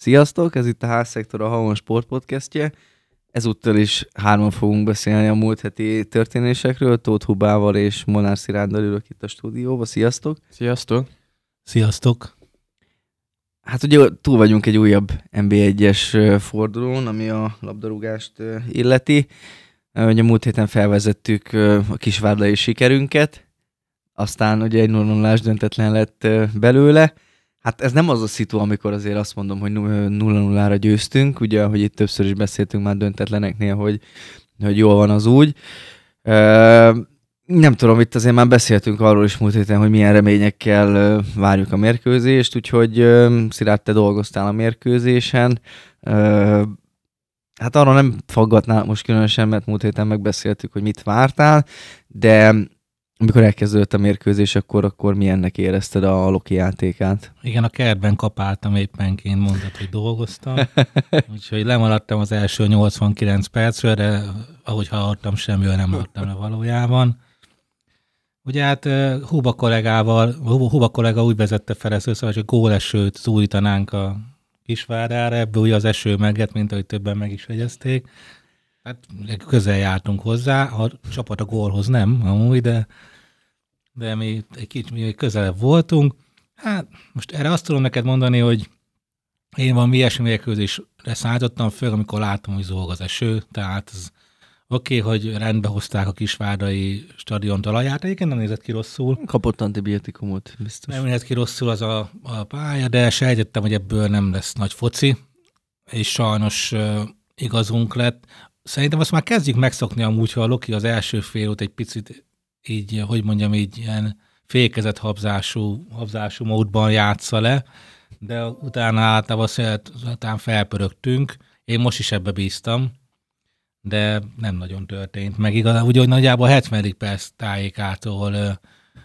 Sziasztok, ez itt a Házszektor, a Havon Sport podcastje. Ezúttal is hárman fogunk beszélni a múlt heti történésekről. Tóth Hubával és Molnár Szirándal ülök itt a stúdióba. Sziasztok! Sziasztok! Sziasztok! Hát ugye túl vagyunk egy újabb NB1-es fordulón, ami a labdarúgást illeti. Ugye múlt héten felvezettük a kisvárdai sikerünket, aztán ugye egy 0 döntetlen lett belőle. Hát ez nem az a szitu, amikor azért azt mondom, hogy 0-0-ra győztünk, ugye, hogy itt többször is beszéltünk már döntetleneknél, hogy, hogy jól van az úgy. Nem tudom, itt azért már beszéltünk arról is múlt héten, hogy milyen reményekkel várjuk a mérkőzést, úgyhogy Szilárd, te dolgoztál a mérkőzésen. Hát arra nem faggatnál most különösen, mert múlt héten megbeszéltük, hogy mit vártál, de amikor elkezdődött a mérkőzés, akkor, akkor milyennek érezted a Loki játékát? Igen, a kertben kapáltam éppenként, mondtad, hogy dolgoztam. Úgyhogy lemaradtam az első 89 percről, de ahogy hallottam, semmiről nem maradtam le valójában. Ugye hát Huba kollégával, Huba kollega úgy vezette fel ezt össze, hogy gólesőt zújítanánk a Kisvárára, ebből ugye az eső meget, mint ahogy többen meg is jegyezték. Hát közel jártunk hozzá, a csapat a gólhoz nem, amúgy, de, de mi egy kicsit mi közelebb voltunk. Hát most erre azt tudom neked mondani, hogy én van ilyesmi mérkőzésre szállítottam föl, amikor láttam, hogy zúg az eső, tehát ez Oké, okay, hogy rendbe hozták a kisvárdai stadion talaját, egyébként nem nézett ki rosszul. Kapott antibiotikumot, biztos. Nem nézett ki rosszul az a, a pálya, de sejtettem, hogy ebből nem lesz nagy foci, és sajnos uh, igazunk lett. Szerintem azt már kezdjük megszokni amúgy, ha a Loki az első fél egy picit így, hogy mondjam, így ilyen fékezett habzású, habzású módban játsza le, de utána általában utána felpörögtünk. Én most is ebbe bíztam, de nem nagyon történt meg. Igaz, ugye, hogy nagyjából 70. perc tájékától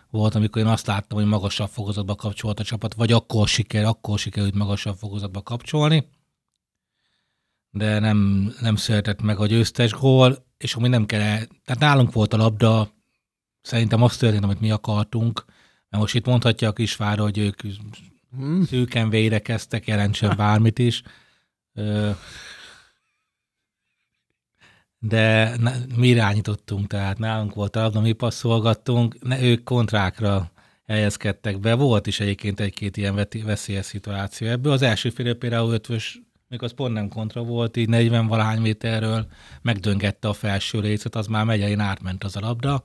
volt, amikor én azt láttam, hogy magasabb fokozatba kapcsolt a csapat, vagy akkor siker, akkor sikerült magasabb fokozatba kapcsolni, de nem, nem született meg a győztes gól, és ami nem kell, tehát nálunk volt a labda, szerintem azt történt, amit mi akartunk, mert most itt mondhatja a kisvár, hogy ők hmm. szűken védekeztek, jelentsen bármit is de mi irányítottunk, tehát nálunk volt a labda, mi passzolgattunk, ne, ők kontrákra helyezkedtek be. Volt is egyébként egy-két ilyen veszélyes szituáció ebből. Az első fél például ötvös, még az pont nem kontra volt, így 40 valahány méterről megdöngette a felső részet, az már megyelén átment az a labda.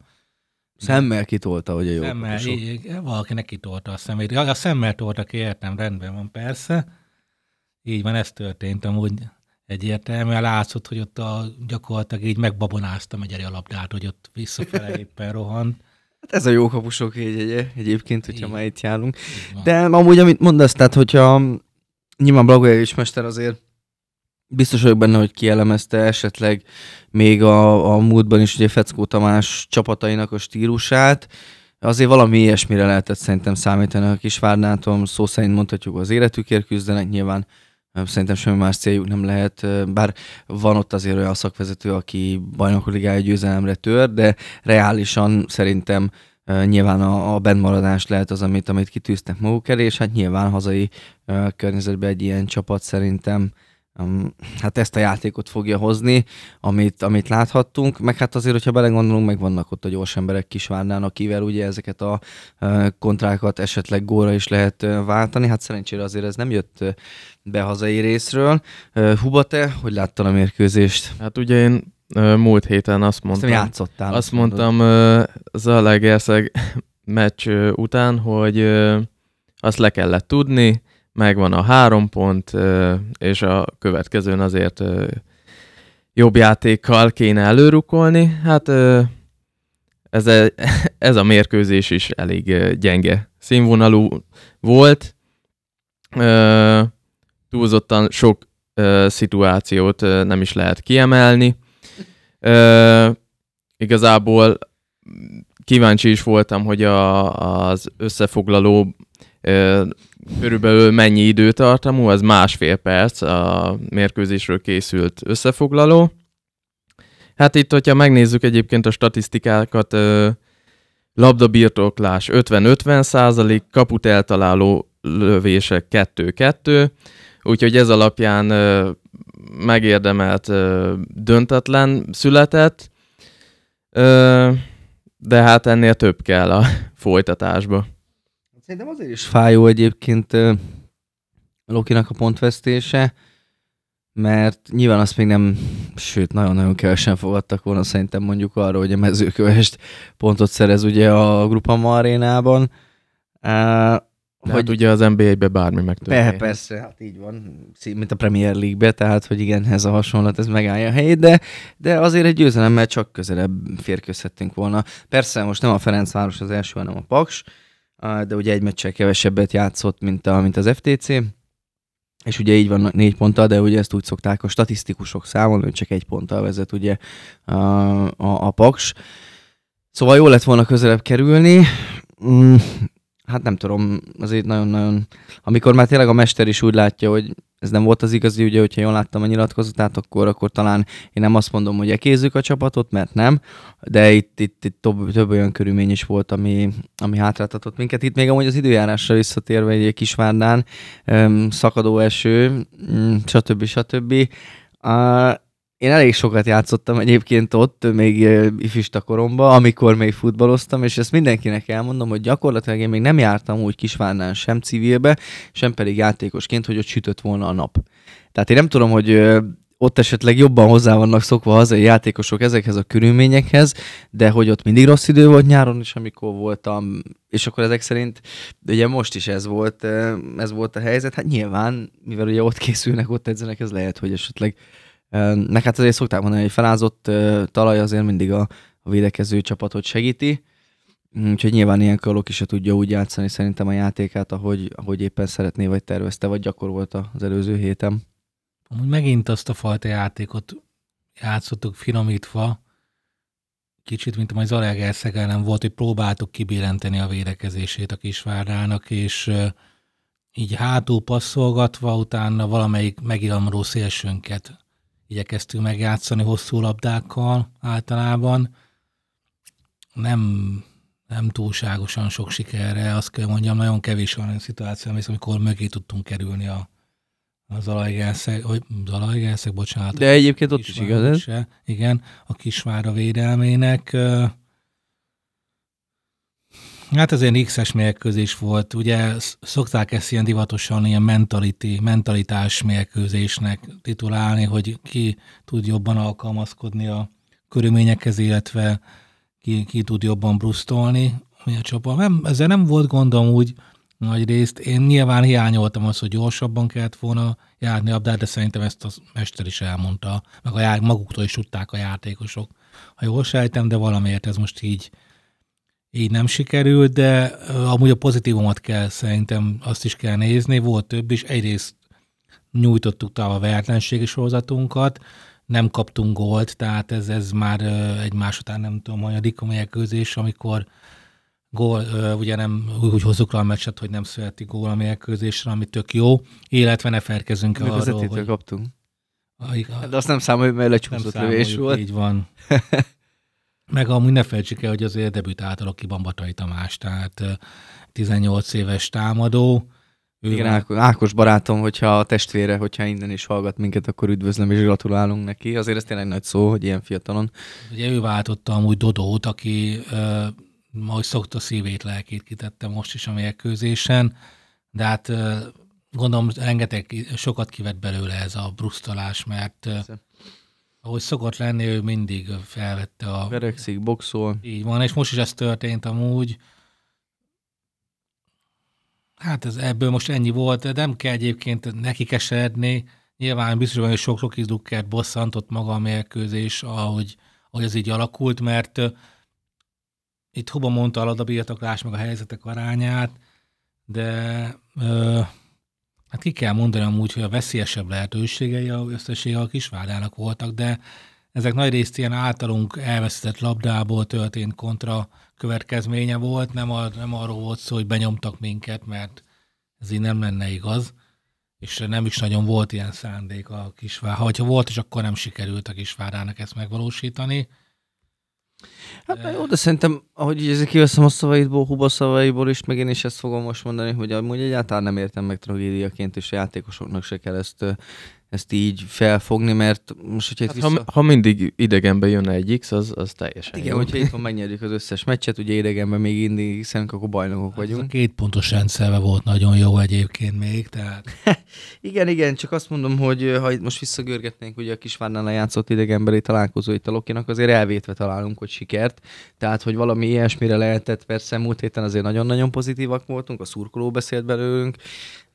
Szemmel kitolta, hogy a jó Szemmel, így, valakinek kitolta a szemét. A szemmel toltak, értem, rendben van, persze. Így van, ez történt amúgy egyértelműen látszott, hogy ott a, gyakorlatilag így megbabonáztam egy labdát, hogy ott visszafele éppen rohant. Hát ez a jó kapusok egy, egy, egyébként, hogyha Igen. már itt járunk. De amúgy, amit mondasz, tehát hogyha nyilván Blagojevics mester azért biztos vagyok benne, hogy kielemezte esetleg még a, a múltban is ugye Feckó Tamás csapatainak a stílusát, azért valami ilyesmire lehetett szerintem számítani a Kisvárnától, szó szerint mondhatjuk az életükért küzdenek, nyilván Szerintem semmi más céljuk nem lehet, bár van ott azért olyan szakvezető, aki bajnokok ligája győzelemre tör, de reálisan szerintem nyilván a, a bennmaradás lehet az, amit, amit kitűztek maguk elé, és hát nyilván hazai környezetben egy ilyen csapat szerintem hát ezt a játékot fogja hozni, amit, amit láthattunk, meg hát azért, hogyha belegondolunk, meg vannak ott a gyors emberek Kisvárnán, akivel ugye ezeket a kontrákat esetleg góra is lehet váltani, hát szerencsére azért ez nem jött be hazai részről. Huba, te hogy láttad a mérkőzést? Hát ugye én múlt héten azt mondtam, azt játszottál. Azt mondtam uh, Zalaegerszeg meccs után, hogy azt le kellett tudni, megvan a három pont, és a következőn azért jobb játékkal kéne előrukolni. Hát ez a, ez a mérkőzés is elég gyenge színvonalú volt. Túlzottan sok szituációt nem is lehet kiemelni. Igazából kíváncsi is voltam, hogy a, az összefoglaló körülbelül mennyi időtartamú, az másfél perc a mérkőzésről készült összefoglaló. Hát itt, hogyha megnézzük egyébként a statisztikákat, labdabirtoklás 50-50 százalék, kaput eltaláló lövések 2-2, úgyhogy ez alapján megérdemelt döntetlen született, de hát ennél több kell a folytatásba. Szerintem azért is fájó egyébként Lokinak a pontvesztése, mert nyilván azt még nem, sőt, nagyon-nagyon kevesen fogadtak volna szerintem mondjuk arra, hogy a mezőkövest pontot szerez ugye a Grupama arénában. Uh, hogy hát ugye az NBA-be bármi megtörténhet. Be, persze, hát így van, mint a Premier League-be, tehát hogy igen, ez a hasonlat, ez megállja a helyét, de, de azért egy győzelemmel csak közelebb férkőzhettünk volna. Persze most nem a Ferencváros az első, hanem a Paks, de ugye egy meccsel kevesebbet játszott, mint, a, mint az FTC, és ugye így van négy ponttal, de ugye ezt úgy szokták a statisztikusok számolni, hogy csak egy ponttal vezet ugye a, a, a Paks. Szóval jó lett volna közelebb kerülni. Mm, hát nem tudom, azért nagyon-nagyon, amikor már tényleg a mester is úgy látja, hogy ez nem volt az igazi, ugye, hogyha jól láttam a nyilatkozatát, akkor, akkor talán én nem azt mondom, hogy ekézzük a csapatot, mert nem, de itt, itt, itt több, több olyan körülmény is volt, ami, ami hátráltatott minket. Itt még amúgy az időjárásra visszatérve egy Kisvárdán, szakadó eső, mm, stb. stb. Uh, én elég sokat játszottam egyébként ott, még ifista koromban, amikor még futballoztam, és ezt mindenkinek elmondom, hogy gyakorlatilag én még nem jártam úgy Kisvárnán sem civilbe, sem pedig játékosként, hogy ott sütött volna a nap. Tehát én nem tudom, hogy ott esetleg jobban hozzá vannak szokva hazai játékosok ezekhez a körülményekhez, de hogy ott mindig rossz idő volt nyáron is, amikor voltam, és akkor ezek szerint, ugye most is ez volt, ez volt a helyzet, hát nyilván, mivel ugye ott készülnek, ott edzenek, ez lehet, hogy esetleg meg hát azért szokták mondani, hogy felázott talaj azért mindig a, a védekező csapatot segíti, úgyhogy nyilván ilyenkor Loki se tudja úgy játszani szerintem a játékát, ahogy, ahogy éppen szeretné, vagy tervezte, vagy gyakorolta az előző héten. Amúgy megint azt a fajta játékot játszottuk finomítva, kicsit, mint amely Zalaegerszeg ellen volt, hogy próbáltuk kibillenteni a védekezését a Kisvárdának, és így hátul passzolgatva, utána valamelyik megilamró szélsőnket igyekeztünk megjátszani hosszú labdákkal általában. Nem, nem túlságosan sok sikerre, azt kell mondjam, nagyon kevés olyan szituáció, amikor mögé tudtunk kerülni a, a Zalaegerszeg, hogy Zalaegerszeg, bocsánat. De egyébként ott is igaz ez? Igen, a Kisvára védelmének. Hát ez egy X-es mérkőzés volt. Ugye szokták ezt ilyen divatosan ilyen mentality, mentalitás mérkőzésnek titulálni, hogy ki tud jobban alkalmazkodni a körülményekhez, illetve ki, ki tud jobban brusztolni mi a csapat. Nem, ezzel nem volt gondom úgy nagy részt. Én nyilván hiányoltam azt, hogy gyorsabban kellett volna járni a de szerintem ezt a mester is elmondta, meg a jár, maguktól is tudták a játékosok. Ha jól sejtem, de valamiért ez most így így nem sikerült, de amúgy a pozitívumot kell szerintem azt is kell nézni, volt több is. Egyrészt nyújtottuk tovább a vertlenségi sorozatunkat, nem kaptunk gólt, tehát ez, ez már egy után nem tudom, hanyadik a mérkőzés, amikor gól, ugye nem úgy hozzuk le a meccset, hogy nem születik gól a mérkőzésre, ami tök jó, illetve ne ferkezünk el arról, hogy... kaptunk. A, de azt nem számoljuk, mert lecsúszott lövés volt. Így van. Meg amúgy ne felejtsük el, hogy azért debütált a Lokiban Batai Tamás, tehát 18 éves támadó. Ő Igen, van... Ákos barátom, hogyha a testvére, hogyha innen is hallgat minket, akkor üdvözlöm és gratulálunk neki. Azért ez tényleg nagy szó, hogy ilyen fiatalon. Ugye ő váltotta amúgy Dodót, aki uh, ahogy szokta szívét, lelkét kitette most is a mérkőzésen, de hát gondolom rengeteg, sokat kivett belőle ez a brusztolás, mert Persze ahogy szokott lenni, ő mindig felvette a... Verekszik, boxol. Így van, és most is ez történt amúgy. Hát ez ebből most ennyi volt, de nem kell egyébként neki keseredni. Nyilván biztos, hogy sok Rocky Duckert bosszantott maga a mérkőzés, ahogy, ahogy ez így alakult, mert itt Huba mondta a ladabirtoklás meg a helyzetek arányát, de ö, Hát ki kell mondani amúgy, hogy a veszélyesebb lehetőségei a összessége a Kisvárdának voltak, de ezek nagy részt ilyen általunk elveszített labdából történt kontra következménye volt, nem, ar- nem arról volt szó, hogy benyomtak minket, mert ez így nem lenne igaz, és nem is nagyon volt ilyen szándék a Kisvár. Ha volt is, akkor nem sikerült a Kisvárának ezt megvalósítani. Hát jó, de szerintem, ahogy így kiveszem a szavaidból, Huba szavaiból is, meg én is ezt fogom most mondani, hogy amúgy egyáltalán nem értem meg tragédiaként, és a játékosoknak se kell ezt ezt így felfogni, mert most, hogyha hát, vissza... ha, ha, mindig idegenbe jön egy X, az, az teljesen Igen, jó. hogyha itt van megnyerjük az összes meccset, ugye idegenben még mindig, hiszen akkor bajnokok vagyunk. Ez a két pontos rendszerve volt nagyon jó egyébként még, tehát... igen, igen, csak azt mondom, hogy ha itt most visszagörgetnénk ugye a Kisvárnál játszott idegenbeli találkozó itt a Lokinak, azért elvétve találunk, hogy sikert, tehát hogy valami ilyesmire lehetett, persze múlt héten azért nagyon-nagyon pozitívak voltunk, a szurkoló beszélt belőlünk,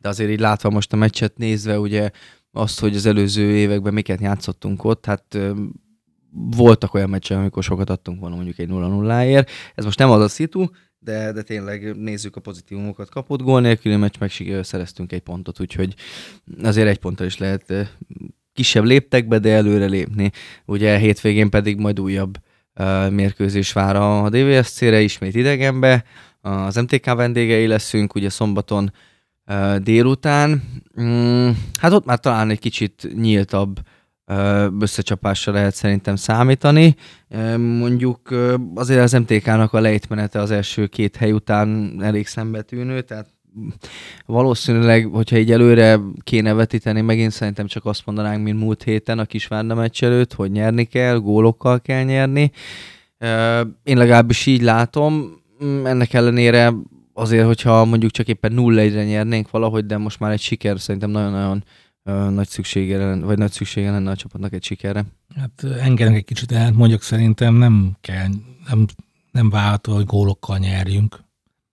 de azért így látva most a meccset nézve, ugye azt, hogy az előző években miket játszottunk ott, hát voltak olyan meccsek, amikor sokat adtunk volna mondjuk egy 0-0-ért. Ez most nem az a szitu, de, de tényleg nézzük a pozitívumokat. Kapott gól nélküli meccs, meg szereztünk egy pontot, úgyhogy azért egy ponttal is lehet kisebb léptekbe, de előre lépni. Ugye hétvégén pedig majd újabb uh, mérkőzés vár a DVSC-re, ismét idegenbe. Az MTK vendégei leszünk, ugye szombaton délután. Mm, hát ott már talán egy kicsit nyíltabb összecsapásra lehet szerintem számítani. Mondjuk azért az MTK-nak a lejtmenete az első két hely után elég szembetűnő, tehát valószínűleg, hogyha így előre kéne vetíteni, megint szerintem csak azt mondanánk, mint múlt héten a Kisvárna meccs előtt, hogy nyerni kell, gólokkal kell nyerni. Én legalábbis így látom, mm, ennek ellenére azért, hogyha mondjuk csak éppen 0 1 nyernénk valahogy, de most már egy siker szerintem nagyon-nagyon nagy szüksége lenne, vagy nagy szüksége lenne a csapatnak egy sikerre. Hát engednek egy kicsit el, mondjuk szerintem nem kell, nem, nem várható, hogy gólokkal nyerjünk.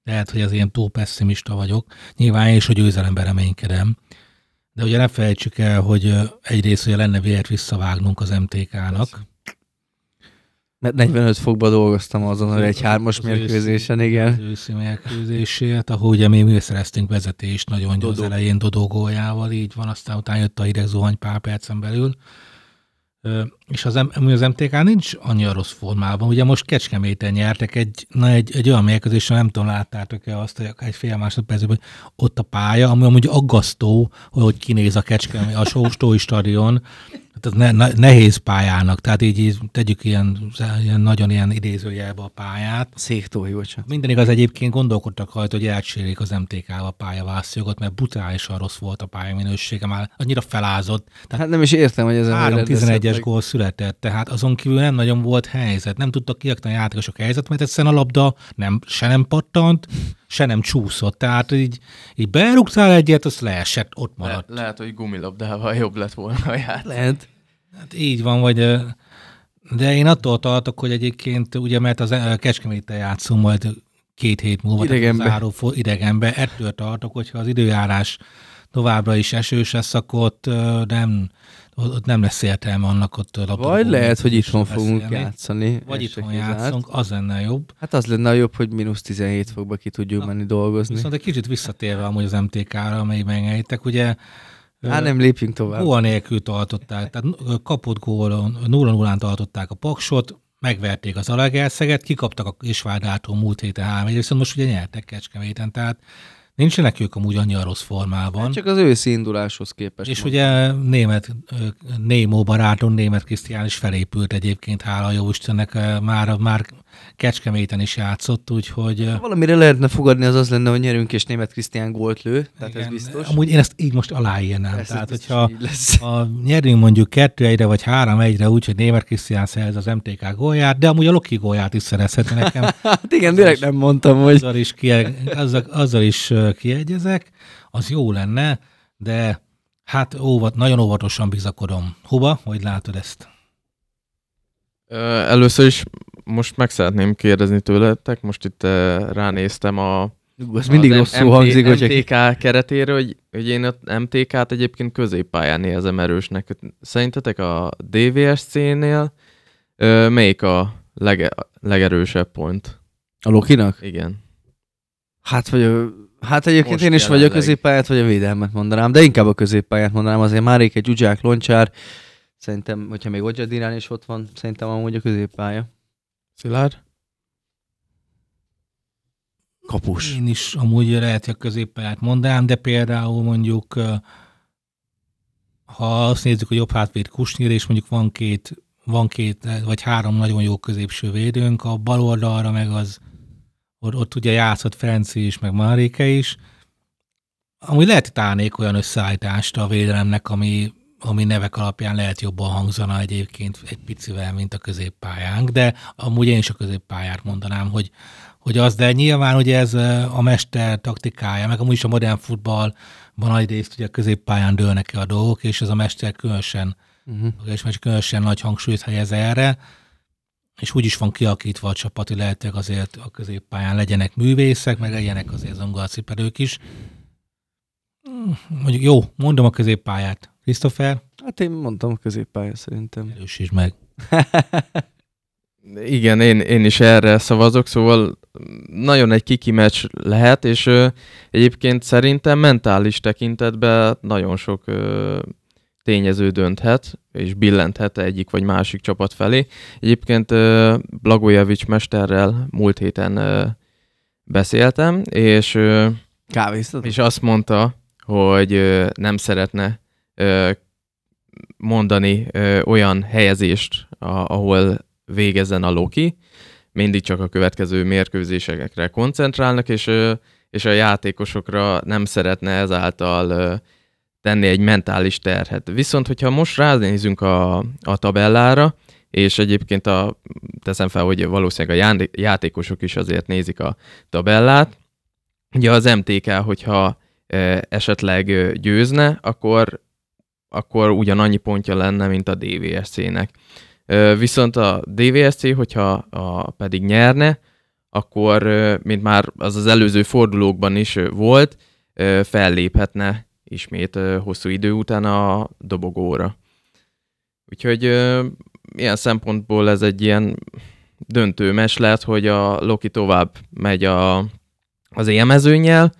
Lehet, hogy az ilyen túl pessimista vagyok. Nyilván én is a győzelemben reménykedem. De ugye ne felejtsük el, hogy egyrészt ugye lenne vért visszavágnunk az MTK-nak, mert 45 fokba dolgoztam azon, hogy egy hármas mérkőzésen, igen. Az őszi mérkőzését, ahol ugye mi szereztünk vezetést nagyon Dodó. az elején Dodó góljával, így van, aztán utána jött a hideg zuhany pár percen belül. És az, az MTK nincs annyira rossz formában. Ugye most Kecskeméten nyertek egy, na egy, egy olyan mérkőzésen, nem tudom, láttátok-e azt, hogy egy fél másodpercben, ott a pálya, ami amúgy aggasztó, hogy kinéz a Kecskemé, a Sóstói stadion, tehát ne, ne, nehéz pályának, tehát így, így tegyük ilyen, ilyen nagyon ilyen idézőjelbe a pályát. Széktói, bocsánat. Minden igaz, egyébként gondolkodtak rajta, hogy elcsérék az MTK-val a pályavászjogot, mert brutálisan rossz volt a pálya minősége, már annyira felázott. Tehát hát nem is értem, hogy ez a 3-11-es gól született, tehát azon kívül nem nagyon volt helyzet. Nem tudtak kiakni a játékosok helyzet, mert egyszerűen a labda nem, se nem pattant, se nem csúszott. Tehát így, így berúgtál egyet, az leesett, ott maradt. Le, lehet, hogy gumilabdával jobb lett volna a játék. Lehet. Hát így van, vagy de én attól tartok, hogy egyébként ugye, mert az Kecskeméten játszunk majd két hét múlva, idegenbe. Záró, idegenbe, ettől tartok, hogyha az időjárás továbbra is esős lesz, akkor ott nem, ott nem lesz értelme annak ott a Vagy lehet, hogy itthon fogunk beszélni. játszani. Vagy itthon játszunk, az lenne jobb. Hát az lenne jobb, hogy mínusz 17 fokba ki tudjuk Na, menni dolgozni. Viszont egy kicsit visszatérve amúgy az MTK-ra, amely megengedtek, ugye Hát nem lépjünk tovább. Gól nélkül tartották, tehát kapott gólon, 0-0-án tartották a paksot, megverték az Alegerszeget, kikaptak a Kisvárdától múlt héten három, viszont most ugye nyertek Kecskeméten, tehát Nincsenek ők amúgy annyira rossz formában. Hát csak az őszi induláshoz képest. És mondom. ugye német, Némó baráton, német Krisztián is felépült egyébként, hála jó Istennek, már, már Kecskeméten is játszott, úgyhogy... Ha valamire lehetne fogadni, az az lenne, hogy nyerünk, és német Krisztián gólt lő, tehát igen, ez biztos. Amúgy én ezt így most aláírnám. Ez tehát, hogyha ha nyerünk mondjuk kettő egyre, vagy három egyre úgy, hogy német Krisztián szerez az MTK gólját, de amúgy a Loki gólját is szerezhetne nekem. hát igen, direkt nem mondtam, hogy... Azzal is, kie, azzal, azzal is kiegyezek, az jó lenne, de hát óvat, nagyon óvatosan bizakodom. Hova? Hogy látod ezt? Először is most meg szeretném kérdezni tőletek, most itt ránéztem a ez mindig rosszul MT, hangzik, hogy... MTK keretére, hogy, hogy én a MTK-t egyébként középpályán érzem erősnek. Szerintetek a DVSC-nél melyik a lege, legerősebb pont? A Lokinak? Igen. Hát, vagy Hát egyébként Most én is vagy a középpályát, vagy a védelmet mondanám, de inkább a középpályát mondanám, azért már egy Zsuzsák, Loncsár, szerintem, hogyha még Odzsadirán is ott van, szerintem amúgy a középpálya. Szilárd? Kapus. Én is amúgy lehet, hogy a középpályát mondanám, de például mondjuk ha azt nézzük, hogy jobb hátvéd Kusnyír, és mondjuk van két van két vagy három nagyon jó középső védőnk, a bal oldalra meg az, ott, ott ugye játszott Ferenci is, meg Marike is. Amúgy lehet tárnék olyan összeállítást a védelemnek, ami, ami nevek alapján lehet jobban hangzana egyébként egy picivel, mint a középpályánk, de amúgy én is a középpályát mondanám, hogy, hogy az, de nyilván ugye ez a mester taktikája, meg amúgy is a modern futballban nagy részt ugye a középpályán dőlnek a dolgok, és ez a mester különösen, uh-huh. és különösen nagy hangsúlyt helyez erre, és úgy is van kialakítva a csapat, hogy lehetőleg azért a középpályán legyenek művészek, meg legyenek azért zongorciperők is. Mondjuk jó, mondom a középpályát. Christopher? Hát én mondtam a középpályát szerintem. Erősítsd meg. Igen, én, én is erre szavazok, szóval nagyon egy kiki meccs lehet, és ö, egyébként szerintem mentális tekintetben nagyon sok ö, tényező dönthet, és billenthet egyik vagy másik csapat felé. Egyébként Blagojevics mesterrel múlt héten beszéltem, és, ö, és azt mondta, hogy nem szeretne mondani olyan helyezést, ahol végezzen a Loki, mindig csak a következő mérkőzésekre koncentrálnak, és, és a játékosokra nem szeretne ezáltal tenni egy mentális terhet. Viszont, hogyha most ránézünk a, a tabellára, és egyébként a, teszem fel, hogy valószínűleg a játékosok is azért nézik a tabellát, ugye az MTK, hogyha esetleg győzne, akkor, akkor ugyanannyi pontja lenne, mint a DVSC-nek. Viszont a DVSC, hogyha a, pedig nyerne, akkor, mint már az az előző fordulókban is volt, felléphetne ismét hosszú idő után a dobogóra. Úgyhogy ilyen szempontból ez egy ilyen döntő mes hogy a Loki tovább megy a, az élmezőnyel,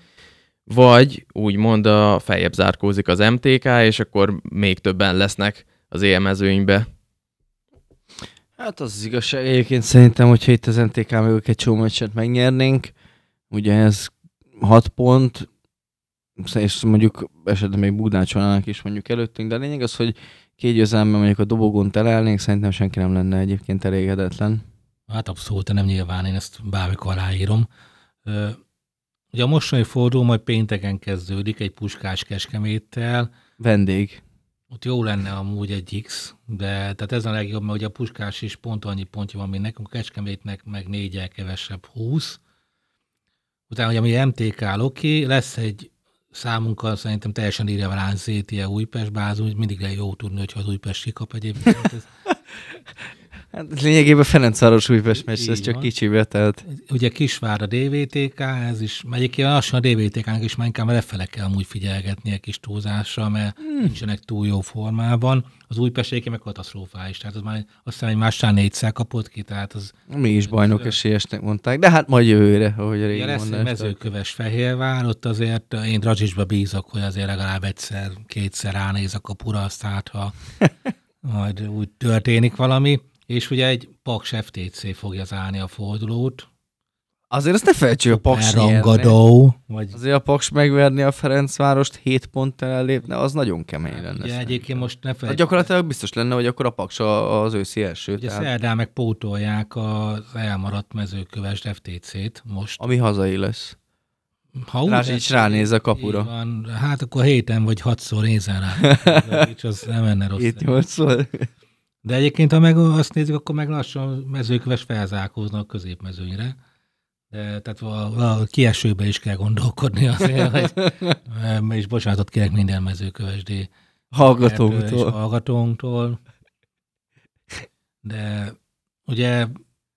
vagy úgymond a feljebb zárkózik az MTK, és akkor még többen lesznek az élmezőnybe. Hát az az igazság. Egyébként szerintem, hogyha itt az NTK meg egy csomó meccset megnyernénk, ugye ez 6 pont, és mondjuk esetleg még Budnácsolának is mondjuk előttünk, de a lényeg az, hogy két győzelemmel mondjuk a dobogón telelnénk, szerintem senki nem lenne egyébként elégedetlen. Hát abszolút, nem nyilván, én ezt bármikor aláírom. Ugye a mostani forduló majd pénteken kezdődik egy puskás keskeméttel. Vendég. Ott jó lenne amúgy egy X, de tehát ez a legjobb, mert ugye a Puskás is pont annyi pontja van, mint nekünk, a Kecskemétnek meg négyel kevesebb 20. Utána, ugye ami MTK Loki, lesz egy számunkkal szerintem teljesen irreveláns ZTE Újpest bázó, mindig jó tudni, hogyha az Újpest kikap egyébként. Ez, Hát lényegében Ferencváros Újpest meccs, ez csak kicsibe, tehát... Ugye Kisvár a DVTK, ez is, egyébként lassan a DVTK-nak is már inkább lefele kell amúgy figyelgetni egy kis túlzásra, mert hmm. nincsenek túl jó formában. Az Újpest egyébként meg katasztrofális, tehát az már azt hiszem, hogy másnál négyszer kapott ki, tehát az... Mi is bajnok esélyesnek mondták, de hát majd jövőre, ahogy a régi lesz egy mezőköves Fehérvár, ott azért én Dradzsicsba bízok, hogy azért legalább egyszer, kétszer ránéz a kapura, azt hát, ha majd úgy történik valami és ugye egy Paks FTC fogja zárni a fordulót. Azért azt ne felejtsük, a Paks Rangadó, vagy... Azért a Paks megverni a Ferencvárost 7 ponttal ellépne, az nagyon kemény lenne. Ugye egyébként most ne felejtsük. Hát gyakorlatilag biztos lenne, hogy akkor a Paks az őszi első. Ugye tehát... szerdán meg pótolják az elmaradt mezőköves FTC-t most. Ami hazai lesz. Ha úgy Rázsics ránéz a kapura. Van, hát akkor héten vagy hatszor nézel rá. az nem menne rossz. Hét nyolcszor. De egyébként, ha meg azt nézzük, akkor meg lassan mezőköves felzárkóznak középmezőnyre. De, tehát a, a kiesőbe is kell gondolkodni azért, hogy, és bocsánatot kérek minden mezőkövesdé hallgatónktól. hallgatónktól. De ugye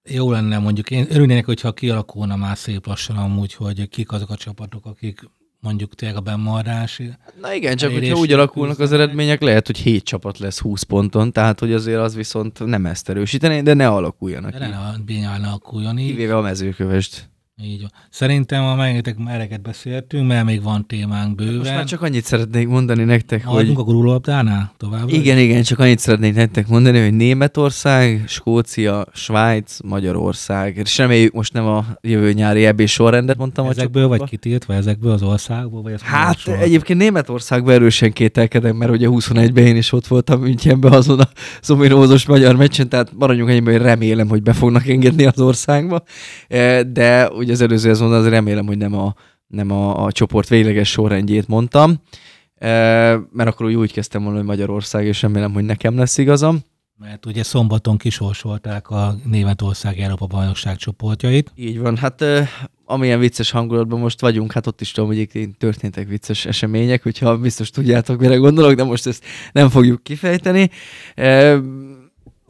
jó lenne mondjuk, én örülnék, hogyha kialakulna már szép lassan amúgy, hogy kik azok a csapatok, akik mondjuk tényleg a bemaradás. Na igen, csak hogyha úgy alakulnak az eredmények, lehet, hogy 7 csapat lesz 20 ponton, tehát hogy azért az viszont nem ezt erősíteni, de ne alakuljanak de ne, ne alakuljon így. Kivéve a mezőkövest. Így van. Szerintem a megengedek mereket beszéltünk, mert még van témánk bőven. Most már csak annyit szeretnék mondani nektek, hogy... Haladjunk a gurulabdánál tovább? Igen, igen, csak annyit szeretnék nektek mondani, hogy Németország, Skócia, Svájc, Magyarország. És reméljük most nem a jövő nyári EB sorrendet mondtam Ezekből vagy kitiltva, ezekből az országból? Vagy Hát egyébként Németországban erősen kételkedem, mert ugye 21-ben én is ott voltam Münchenben azon a szominózos magyar meccsen, tehát maradjunk ennyiben, hogy remélem, hogy be fognak engedni az országba. Eh, De ugye az előző mondom, az remélem, hogy nem a, nem a, a csoport végleges sorrendjét mondtam, Eh, mert akkor úgy, úgy kezdtem volna, hogy Magyarország, és remélem, hogy nekem lesz igazam. Mert ugye szombaton kisorsolták a Németország Európa bajnokság csoportjait. Így van, hát ö, amilyen vicces hangulatban most vagyunk, hát ott is tudom, hogy itt történtek vicces események, hogyha biztos tudjátok, mire gondolok, de most ezt nem fogjuk kifejteni.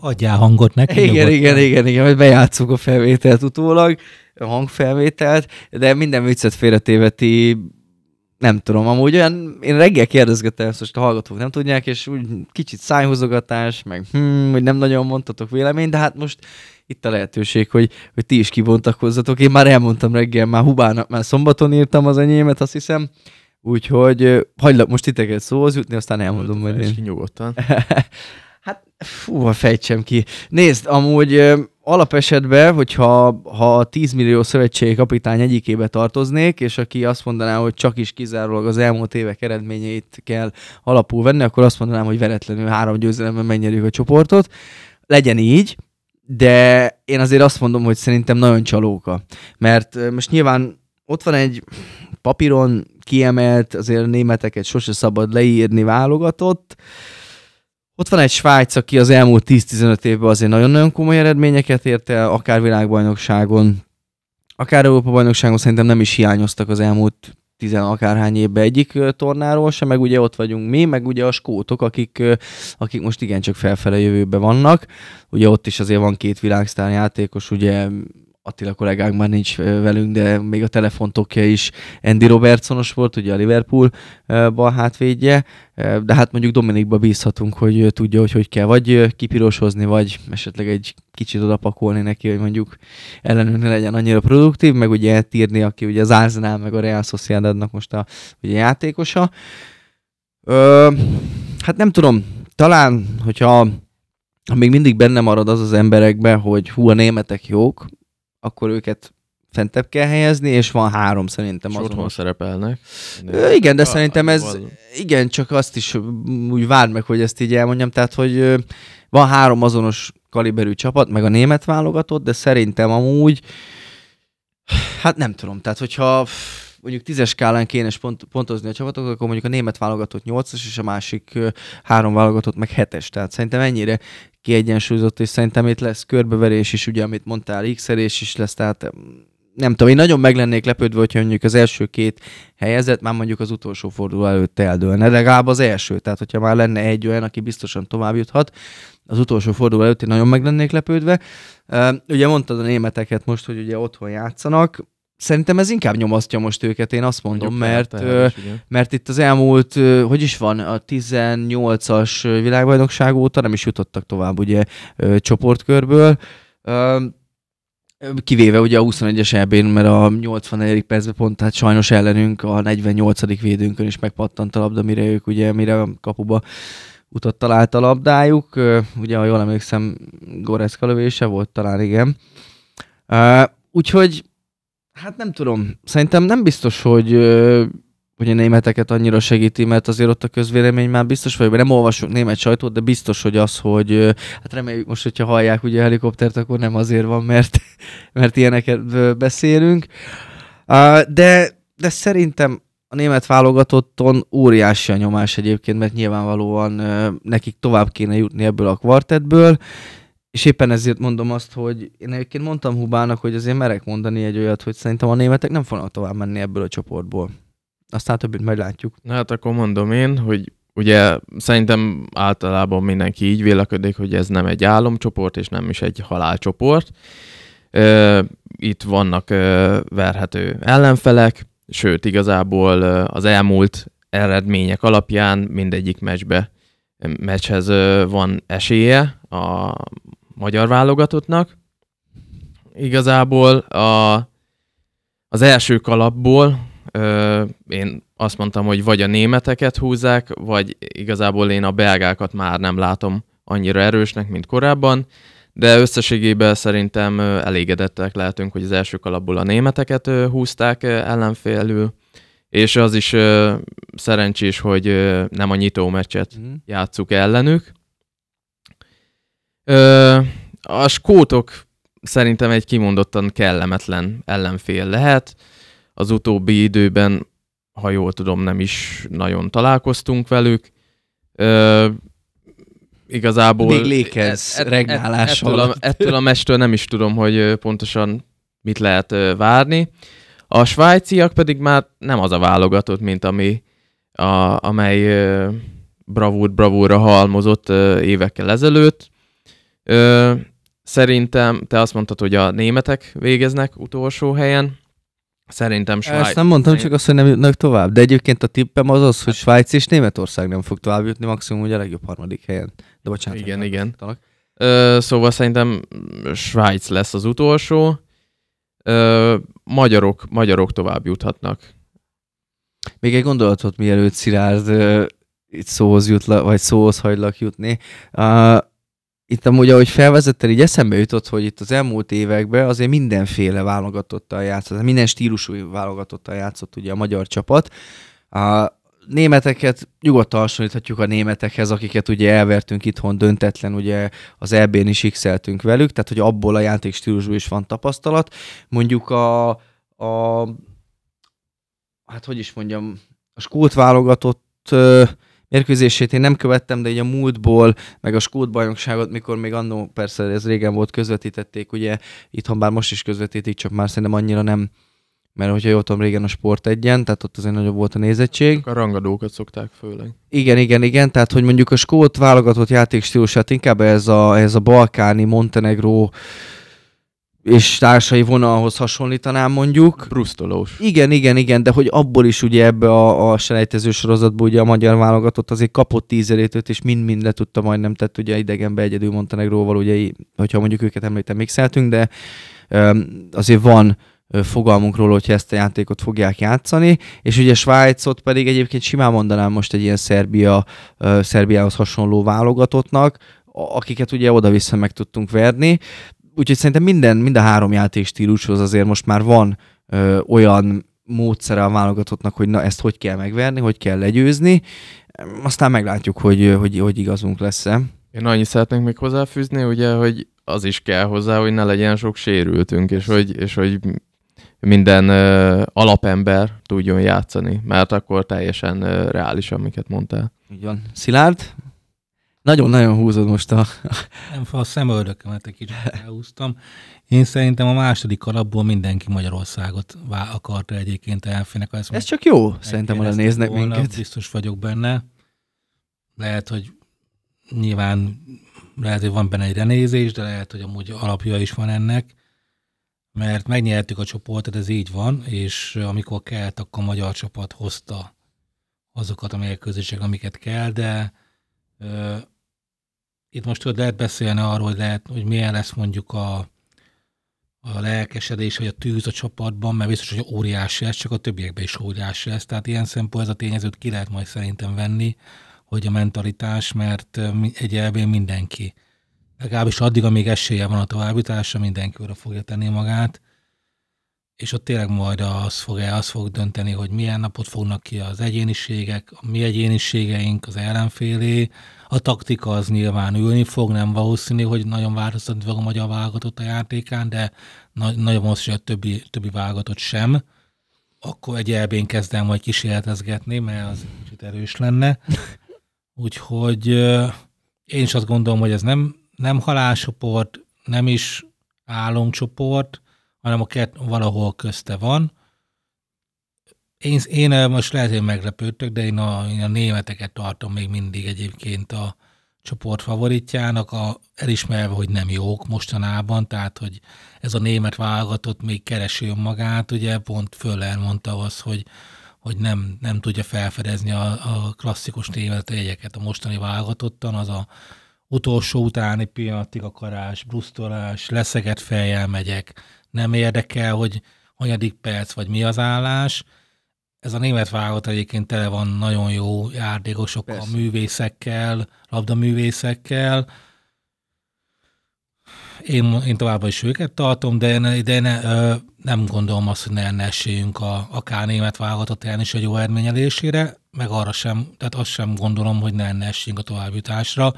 Adjál hangot neki. igen, nyugodtan. igen, igen, igen, majd bejátszuk a felvételt utólag, a hangfelvételt, de minden viccet félretéveti nem tudom, amúgy olyan, én reggel kérdezgettem ezt, most a hallgatók nem tudják, és úgy kicsit szájhúzogatás, meg hm, hogy nem nagyon mondtatok véleményt, de hát most itt a lehetőség, hogy, hogy ti is kibontakozzatok. Én már elmondtam reggel, már Hubának, már szombaton írtam az enyémet, azt hiszem, úgyhogy hagylak most titeket szóhoz jutni, aztán elmondom majd én. nyugodtan. Hát, fú, fejtsem ki. Nézd, amúgy alapesetben, hogyha ha a 10 millió szövetségi kapitány egyikébe tartoznék, és aki azt mondaná, hogy csak is kizárólag az elmúlt évek eredményeit kell alapul venni, akkor azt mondanám, hogy veretlenül három győzelemmel megnyerjük a csoportot. Legyen így, de én azért azt mondom, hogy szerintem nagyon csalóka. Mert most nyilván ott van egy papíron kiemelt, azért a németeket sose szabad leírni válogatott, ott van egy Svájc, aki az elmúlt 10-15 évben azért nagyon-nagyon komoly eredményeket ért el, akár világbajnokságon, akár Európa-bajnokságon szerintem nem is hiányoztak az elmúlt tizen akárhány évben egyik tornáról sem, meg ugye ott vagyunk mi, meg ugye a skótok, akik, akik most igencsak felfele jövőben vannak. Ugye ott is azért van két világsztár játékos, ugye Attila kollégánk már nincs velünk, de még a telefontokja is Andy Robertsonos volt, ugye a Liverpool bal hátvédje, de hát mondjuk Dominikba bízhatunk, hogy tudja, hogy hogy kell vagy ö, kipirosozni, vagy esetleg egy kicsit odapakolni neki, hogy mondjuk ellenünk ne legyen annyira produktív, meg ugye eltírni, aki ugye az Arsenal, meg a Real Sociedadnak most a ugye játékosa. Ö, hát nem tudom, talán, hogyha ha még mindig benne marad az az emberekbe, hogy hú, a németek jók, akkor őket fentebb kell helyezni, és van három szerintem És otthon szerepelnek. Ö, Igen, de A- szerintem ez, val- igen, csak azt is úgy várd meg, hogy ezt így elmondjam, tehát, hogy van három azonos kaliberű csapat, meg a német válogatott, de szerintem amúgy, hát nem tudom, tehát hogyha mondjuk tízes skálán kéne pont, pontozni a csapatokat, akkor mondjuk a német válogatott 8-as, és a másik három válogatott meg 7-es. Tehát szerintem ennyire kiegyensúlyozott, és szerintem itt lesz körbeverés is, ugye, amit mondtál, x is lesz, tehát nem tudom, én nagyon meg lennék lepődve, hogyha mondjuk az első két helyezett már mondjuk az utolsó forduló előtt eldőlne, legalább az első, tehát hogyha már lenne egy olyan, aki biztosan tovább juthat, az utolsó forduló előtt én nagyon meg lennék lepődve. Uh, ugye mondtad a németeket most, hogy ugye otthon játszanak, Szerintem ez inkább nyomasztja most őket, én azt mondom, Mondjuk mert, tehát ugye. mert itt az elmúlt, hogy is van, a 18-as világbajnokság óta nem is jutottak tovább ugye csoportkörből. Kivéve ugye a 21-es EB-n, mert a 84. percben pont, hát sajnos ellenünk a 48. védőnkön is megpattant a labda, mire ők ugye, mire a kapuba utat talált a labdájuk. Ugye, ha jól emlékszem, Goretzka lövése volt talán, igen. Úgyhogy, hát nem tudom, szerintem nem biztos, hogy hogy a németeket annyira segíti, mert azért ott a közvélemény már biztos vagy, nem olvasok német sajtót, de biztos, hogy az, hogy hát reméljük most, hogyha hallják ugye a helikoptert, akkor nem azért van, mert, mert ilyeneket beszélünk. De, de szerintem a német válogatotton óriási a nyomás egyébként, mert nyilvánvalóan nekik tovább kéne jutni ebből a kvartetből, és éppen ezért mondom azt, hogy én egyébként mondtam Hubának, hogy azért merek mondani egy olyat, hogy szerintem a németek nem fognak tovább menni ebből a csoportból. Aztán többit majd látjuk. Na hát akkor mondom én, hogy ugye szerintem általában mindenki így vélekedik, hogy ez nem egy álomcsoport, és nem is egy halálcsoport. Itt vannak verhető ellenfelek, sőt igazából az elmúlt eredmények alapján mindegyik meccsbe, meccshez van esélye a magyar válogatottnak. Igazából a Az első kalapból ö, én azt mondtam, hogy vagy a németeket húzzák, vagy igazából én a belgákat már nem látom annyira erősnek, mint korábban, de összességében szerintem elégedettek lehetünk, hogy az első kalapból a németeket húzták ellenfélül, és az is szerencsés, hogy nem a nyitó meccset mm. játsszuk ellenük. A skótok szerintem egy kimondottan kellemetlen ellenfél lehet. Az utóbbi időben, ha jól tudom, nem is nagyon találkoztunk velük. Ö, igazából... Még lékez et, regnálás ettől, a, ettől a mestől nem is tudom, hogy pontosan mit lehet várni. A svájciak pedig már nem az a válogatott, mint ami, a, amely bravúr bravúra halmozott évekkel ezelőtt. Szerintem te azt mondtad, hogy a németek végeznek utolsó helyen. Szerintem Svájc... Ezt nem mondtam, csak azt, hogy nem jutnak tovább. De egyébként a tippem az az, hogy Svájc és Németország nem fog tovább jutni, maximum ugye a legjobb harmadik helyen. De bocsánat. Igen, igen. Ö, szóval szerintem Svájc lesz az utolsó. Ö, magyarok, magyarok tovább juthatnak. Még egy gondolatot, mielőtt Szilárd itt szóhoz jut, vagy szóhoz hagylak jutni. Uh, itt amúgy, ahogy felvezettel, így eszembe jutott, hogy itt az elmúlt években azért mindenféle válogatottal játszott, minden stílusú válogatottal játszott ugye a magyar csapat. A németeket nyugodtan hasonlíthatjuk a németekhez, akiket ugye elvertünk itthon döntetlen, ugye az EB-n is x velük, tehát hogy abból a játék stílusból is van tapasztalat. Mondjuk a, a hát hogy is mondjam, a skót válogatott mérkőzését én nem követtem, de így a múltból, meg a Skót bajnokságot, mikor még annó, persze ez régen volt, közvetítették, ugye itthon bár most is közvetítik, csak már szerintem annyira nem, mert hogyha jól tudom, régen a sport egyen, tehát ott azért nagyobb volt a nézettség. A rangadókat szokták főleg. Igen, igen, igen, tehát hogy mondjuk a skót válogatott játékstílusát inkább ez a, ez a balkáni, Montenegró, és társai vonalhoz hasonlítanám mondjuk. Brusztolós. Igen, igen, igen, de hogy abból is ugye ebbe a, a selejtező sorozatból ugye a magyar válogatott azért kapott tízerétőt, és mind-mind le tudta majdnem, tehát ugye idegenbe egyedül Montenegróval, ugye, hogyha mondjuk őket említem, mixeltünk, de um, azért van fogalmunk róla, hogyha ezt a játékot fogják játszani, és ugye Svájcot pedig egyébként simán mondanám most egy ilyen Szerbia, Szerbiához hasonló válogatottnak, akiket ugye oda-vissza meg tudtunk verni, úgyhogy szerintem minden, mind a három játékstílushoz azért most már van ö, olyan módszere a válogatottnak, hogy na ezt hogy kell megverni, hogy kell legyőzni, aztán meglátjuk, hogy, hogy, hogy igazunk lesz-e. Én annyit szeretnék még hozzáfűzni, ugye, hogy az is kell hozzá, hogy ne legyen sok sérültünk, és hogy, és hogy minden ö, alapember tudjon játszani, mert akkor teljesen ö, reális, amiket mondtál. Így van. Szilárd, nagyon-nagyon húzod most a... Nem, a szemöldökemet egy kicsit elhúztam. Én szerintem a második alapból mindenki Magyarországot akarta egyébként elfének. Ezt Ez csak jó, szerintem, hogy néznek volna, minket. Biztos vagyok benne. Lehet, hogy nyilván lehet, hogy van benne egy renézés, de lehet, hogy amúgy alapja is van ennek, mert megnyertük a csoportot, ez így van, és amikor kellett, akkor a magyar csapat hozta azokat a mérkőzések, amiket kell, de itt most tudod, lehet beszélni arról, hogy, lehet, hogy milyen lesz mondjuk a, a lelkesedés, vagy a tűz a csapatban, mert biztos, hogy óriási lesz, csak a többiekben is óriási lesz. Tehát ilyen szempontból ez a tényezőt ki lehet majd szerintem venni, hogy a mentalitás, mert egy elvén mindenki, legalábbis addig, amíg esélye van a továbbításra, mindenki oda fogja tenni magát, és ott tényleg majd az fog, az fog dönteni, hogy milyen napot fognak ki az egyéniségek, a mi egyéniségeink, az ellenfélé, a taktika az nyilván ülni fog, nem valószínű, hogy nagyon változtatni fog a magyar válogatott a játékán, de na- nagyon valószínű, hogy a többi, többi válogatott sem. Akkor egy elbén kezdem majd kísérletezgetni, mert az kicsit erős lenne. Úgyhogy én is azt gondolom, hogy ez nem, nem halálcsoport, nem is álomcsoport, hanem a kert valahol közte van. Én, én most lehet, hogy meglepődtök, de én a, én a németeket tartom még mindig egyébként a csoport favoritjának, a, elismerve, hogy nem jók mostanában, tehát, hogy ez a német válogatott még keresi önmagát, ugye pont Föller mondta az, hogy, hogy nem, nem tudja felfedezni a, a klasszikus német jegyeket a mostani válogatottan, az a utolsó utáni pillanatig akarás, brusztolás, leszegett fejjel megyek, nem érdekel, hogy hanyadik perc, vagy mi az állás. Ez a német válogatott egyébként tele van nagyon jó járdékosokkal, Persze. művészekkel, labdaművészekkel. Én, én továbbra is őket tartom, de, ne, de ne, nem gondolom azt, hogy ne lenne esélyünk a, akár német válogatott ellen is egy jó eredményelésére, meg arra sem, tehát azt sem gondolom, hogy ne lenne esélyünk a továbbjutásra.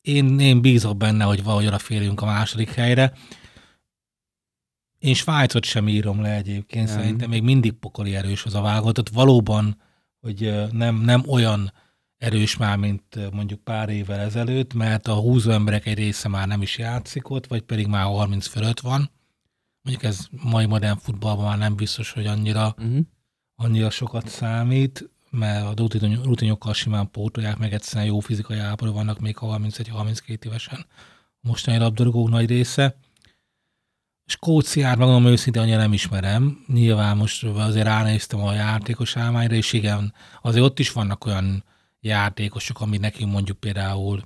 Én, én bízok benne, hogy valahogy oda férjünk a második helyre. Én Svájcot sem írom le egyébként, Nem. szerintem még mindig pokoli erős az a válogatott. Valóban, hogy nem, nem olyan erős már, mint mondjuk pár évvel ezelőtt, mert a húzó emberek egy része már nem is játszik ott, vagy pedig már 30 fölött van. Mondjuk ez mai modern futballban már nem biztos, hogy annyira, Uh-huh. annyira sokat számít, mert a rutin- rutinyokkal simán pótolják, meg egyszerűen jó fizikai állapotban vannak még 31-32 évesen a mostani labdarúgók nagy része. Skóciát magam őszintén annyira nem ismerem. Nyilván most azért ránéztem a játékos álmányra, és igen, azért ott is vannak olyan játékosok, ami nekünk mondjuk például,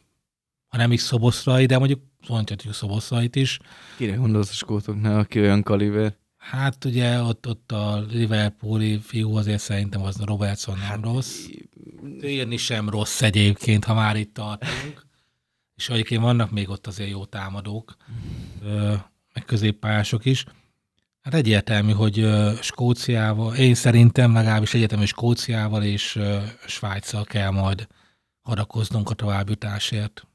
ha nem is szoboszlai, de mondjuk mondhatjuk szoboszlait is. Kire gondolsz a skótoknál, aki olyan kaliber? Hát ugye ott, ott a Liverpooli fiú azért szerintem az Robertson nem hát, rossz. Írni sem rossz egyébként, ha már itt tartunk. És egyébként vannak még ott azért jó támadók, ö, meg középpályások is. Hát egyértelmű, hogy Skóciával, én szerintem legalábbis egyetemű Skóciával és Svájccal kell majd hadakoznunk a továbbjutásért.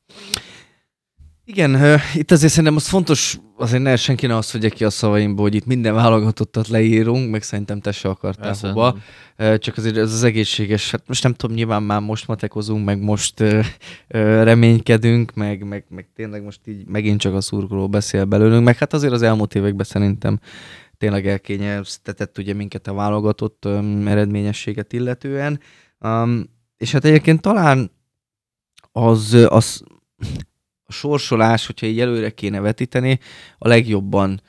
Igen, itt azért szerintem az fontos, azért ne senki ne azt vegye ki a szavaimból, hogy itt minden válogatottat leírunk, meg szerintem te se akartál Persze, hova. nem. Csak azért ez az egészséges, hát most nem tudom, nyilván már most matekozunk, meg most ö, ö, reménykedünk, meg, meg, meg tényleg most így megint csak a szurkoló beszél belőlünk, meg hát azért az elmúlt években szerintem tényleg elkényeztetett ugye minket a válogatott öm, eredményességet illetően. Um, és hát egyébként talán az, az a sorsolás, hogyha így előre kéne vetíteni, a legjobban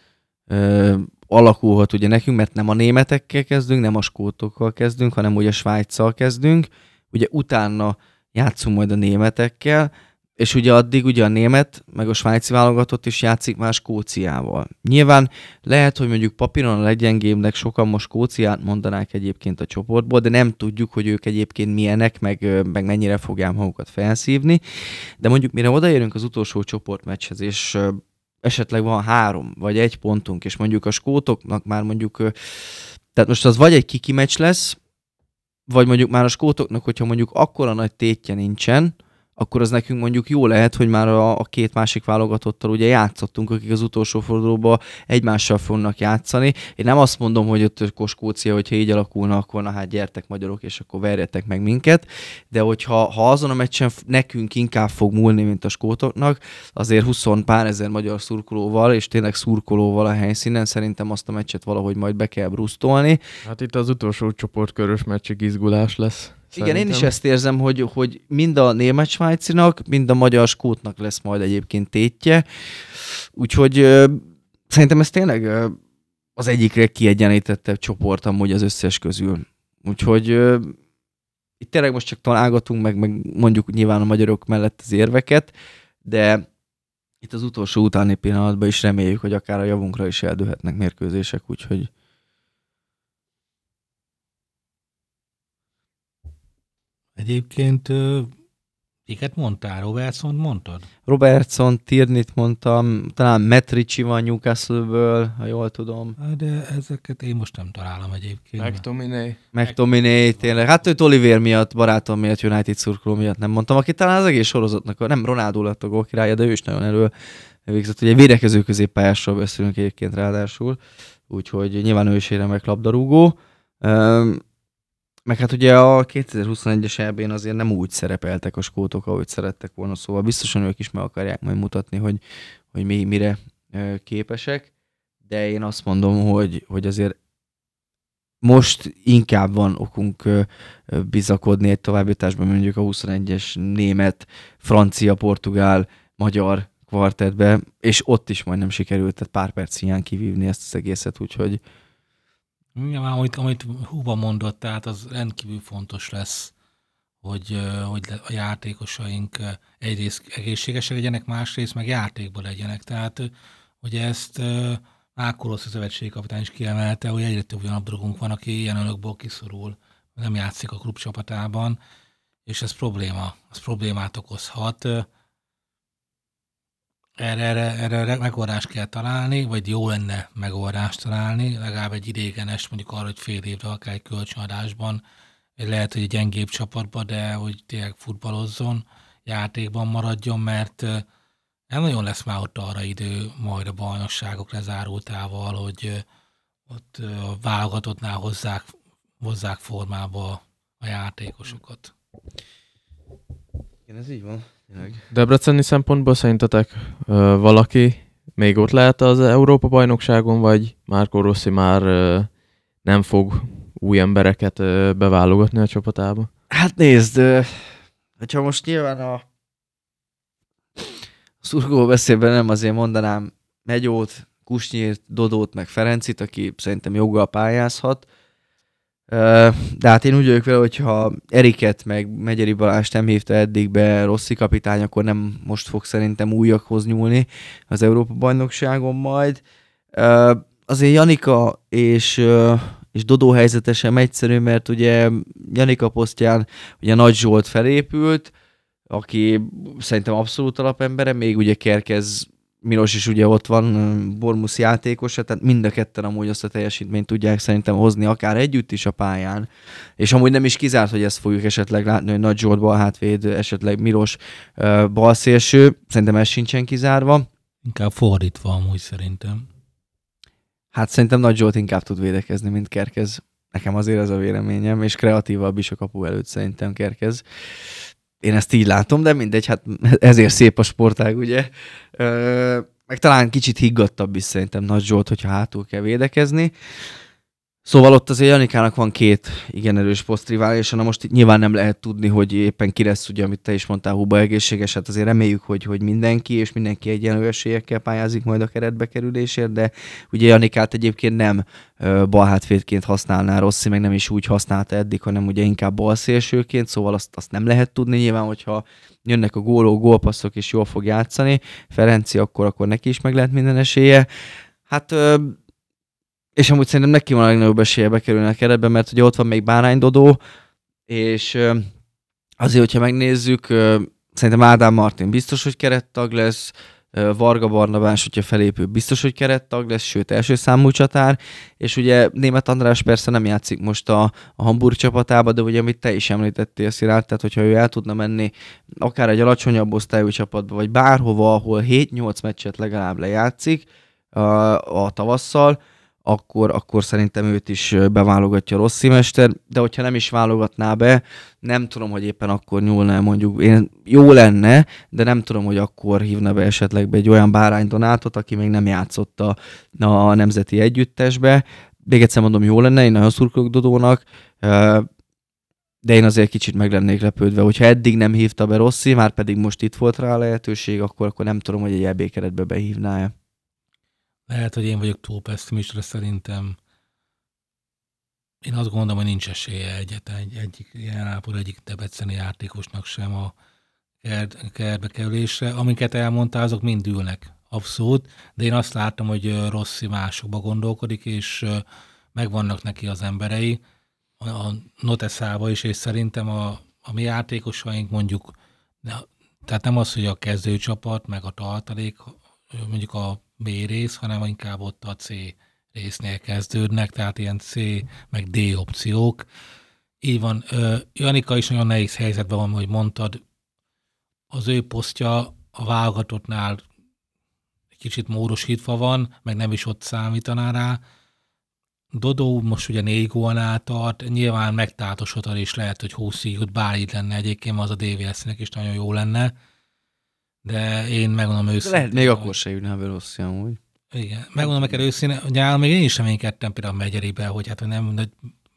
ö, alakulhat ugye nekünk, mert nem a németekkel kezdünk, nem a skótokkal kezdünk, hanem ugye Svájccal kezdünk, ugye utána játszunk majd a németekkel, és ugye addig ugye a német, meg a svájci válogatott is játszik már Skóciával. Nyilván lehet, hogy mondjuk papíron a legyengébbnek sokan most Skóciát mondanák egyébként a csoportból, de nem tudjuk, hogy ők egyébként milyenek, meg, meg mennyire fogják magukat felszívni. De mondjuk mire odaérünk az utolsó csoportmeccshez, és esetleg van három vagy egy pontunk, és mondjuk a skótoknak már mondjuk, tehát most az vagy egy kiki meccs lesz, vagy mondjuk már a skótoknak, hogyha mondjuk akkora nagy tétje nincsen, akkor az nekünk mondjuk jó lehet, hogy már a, a két másik válogatottal ugye játszottunk, akik az utolsó fordulóban egymással fognak játszani. Én nem azt mondom, hogy ott akkor Skócia, hogyha így alakulna, akkor na hát gyertek magyarok, és akkor verjetek meg minket, de hogyha ha azon a meccsen nekünk inkább fog múlni, mint a skótoknak, azért 20 pár ezer magyar szurkolóval, és tényleg szurkolóval a helyszínen, szerintem azt a meccset valahogy majd be kell brusztolni. Hát itt az utolsó csoportkörös meccsig izgulás lesz. Igen, én is szerintem. ezt érzem, hogy, hogy mind a német svájcinak, mind a magyar skótnak lesz majd egyébként tétje. Úgyhogy ö, szerintem ez tényleg ö, az egyik legkiegyenítettebb csoport amúgy az összes közül. Úgyhogy ö, itt tényleg most csak találgatunk, meg, meg mondjuk nyilván a magyarok mellett az érveket, de itt az utolsó utáni pillanatban is reméljük, hogy akár a javunkra is eldőhetnek mérkőzések, úgyhogy Egyébként kiket mondtál? Robertson mondtad? Robertson, Tiernit mondtam, talán Metrici van Newcastle-ből, ha jól tudom. De ezeket én most nem találom egyébként. McTominay. McTominay, tényleg. Hát őt Oliver miatt, barátom miatt, United szurkoló miatt nem mondtam, aki talán az egész sorozatnak, nem Ronaldo lett a gólkirálya, de ő is nagyon elő végzett. Ugye védekező középpályásról beszélünk egyébként ráadásul, úgyhogy nyilván ő is egy remek labdarúgó. Üm, meg hát ugye a 2021-es EB-n azért nem úgy szerepeltek a skótok, ahogy szerettek volna, szóval biztosan ők is meg akarják majd mutatni, hogy, hogy mi, mire képesek, de én azt mondom, hogy, hogy azért most inkább van okunk bizakodni egy továbbjutásban, mondjuk a 21-es német, francia, portugál, magyar kvartetbe, és ott is majdnem sikerült, tehát pár perc hiány kivívni ezt az egészet, úgyhogy Igen, már amit, amit Huba mondott, tehát az rendkívül fontos lesz, hogy, hogy a játékosaink egyrészt egészségesek legyenek, másrészt meg játékban legyenek. Tehát hogy ezt ö, Ákorosz a szövetségkapitány is kiemelte, hogy egyre több olyan labdarúgónk van, aki ilyen önökből kiszorul, nem játszik a klub csapatában, és ez probléma, az problémát okozhat. Erre, erre, erre megoldást kell találni, vagy jó lenne megoldást találni, legalább egy idégenes, mondjuk arra, hogy fél évre akár egy kölcsönadásban, lehet, hogy egy gyengébb csapatban, de hogy tényleg futballozzon, játékban maradjon, mert nem nagyon lesz már ott arra idő majd a bajnokságok lezárultával, hogy ott válogatottnál hozzák, hozzák formába a játékosokat. Igen, ez így van. Debreceni szempontból szerintetek ö, valaki még ott lehet az Európa-bajnokságon, vagy Márko Rossi már ö, nem fog új embereket ö, beválogatni a csapatába? Hát nézd, ö, hogyha most nyilván a szurkoló beszélben nem azért mondanám Megyót, Kusnyírt, Dodót, meg Ferencit, aki szerintem joggal pályázhat. De hát én úgy vagyok vele, hogyha Eriket meg Megyeri Balást nem hívta eddig be Rossi kapitány, akkor nem most fog szerintem újakhoz nyúlni az Európa-bajnokságon majd. Azért Janika és, és Dodó helyzete sem egyszerű, mert ugye Janika posztján ugye Nagy Zsolt felépült, aki szerintem abszolút alapembere, még ugye Kerkez Milos is ugye ott van, Bormus játékos, tehát mind a ketten amúgy azt a teljesítményt tudják szerintem hozni, akár együtt is a pályán. És amúgy nem is kizárt, hogy ezt fogjuk esetleg látni, hogy Nagy Zsolt balhátvéd, esetleg Milos balszélső, szerintem ez sincsen kizárva. Inkább fordítva amúgy szerintem. Hát szerintem Nagy Zsolt inkább tud védekezni, mint Kerkez. Nekem azért ez a véleményem, és kreatívabb is a kapu előtt szerintem Kerkez én ezt így látom, de mindegy, hát ezért szép a sportág, ugye. Ö, meg talán kicsit higgadtabb is szerintem Nagy Zsolt, hogyha hátul kell védekezni. Szóval ott azért Janikának van két igen erős posztrivális, na most nyilván nem lehet tudni, hogy éppen ki lesz, ugye, amit te is mondtál, Huba egészséges, hát azért reméljük, hogy, hogy mindenki, és mindenki egyenlő esélyekkel pályázik majd a keretbe kerülésért, de ugye Janikát egyébként nem balhátvédként használná Rossi, meg nem is úgy használta eddig, hanem ugye inkább balszélsőként, szóval azt, azt nem lehet tudni nyilván, hogyha jönnek a góló, gólpasszok, és jól fog játszani, Ferenci, akkor, akkor neki is meg lehet minden esélye. Hát és amúgy szerintem neki van a legnagyobb esélye bekerülni a keretbe, mert ugye ott van még Bárány Dodó, és azért, hogyha megnézzük, szerintem Ádám Martin biztos, hogy kerettag lesz, Varga Barnabás, hogyha felépül, biztos, hogy kerettag lesz, sőt első számú csatár, és ugye Német András persze nem játszik most a, a Hamburg csapatába, de ugye amit te is említettél, Szilárd, tehát hogyha ő el tudna menni akár egy alacsonyabb osztályú csapatba, vagy bárhova, ahol 7-8 meccset legalább lejátszik a, a tavasszal, akkor, akkor szerintem őt is beválogatja Rossi mester, de hogyha nem is válogatná be, nem tudom, hogy éppen akkor nyúlna mondjuk, én jó lenne, de nem tudom, hogy akkor hívna be esetleg be egy olyan bárány Donátot, aki még nem játszott a, a nemzeti együttesbe. Még egyszer mondom, jó lenne, én nagyon szurkolok Dodónak, de én azért kicsit meg lennék lepődve, hogyha eddig nem hívta be Rossi, már pedig most itt volt rá a lehetőség, akkor, akkor nem tudom, hogy egy EB keretbe behívná-e. Lehet, hogy én vagyok túl pessimista, szerintem én azt gondolom, hogy nincs esélye egyetlen egy, egyik ilyen állapot, egyik debeceni játékosnak sem a kertbe kerülésre. Amiket elmondtál, azok mind ülnek. Abszolút. De én azt látom, hogy Rossi másokba gondolkodik, és megvannak neki az emberei a Noteszába is, és szerintem a, a mi játékosaink mondjuk, tehát nem az, hogy a kezdőcsapat, meg a tartalék, mondjuk a B rész, hanem inkább ott a C résznél kezdődnek, tehát ilyen C meg D opciók. Így van. Janika is nagyon nehéz helyzetben van, hogy mondtad, az ő posztja a válogatottnál egy kicsit módosítva van, meg nem is ott számítaná rá. Dodó most ugye négy gólnál tart, nyilván megtátosodhat és lehet, hogy 20 jut, bár így lenne egyébként, az a DVS-nek is nagyon jó lenne de én megmondom őszintén. Lehet, még akkor se jönne a rossz amúgy. Igen, megmondom neked őszintén, hogy még én is reménykedtem például a Megyeribe, hogy hát nem hogy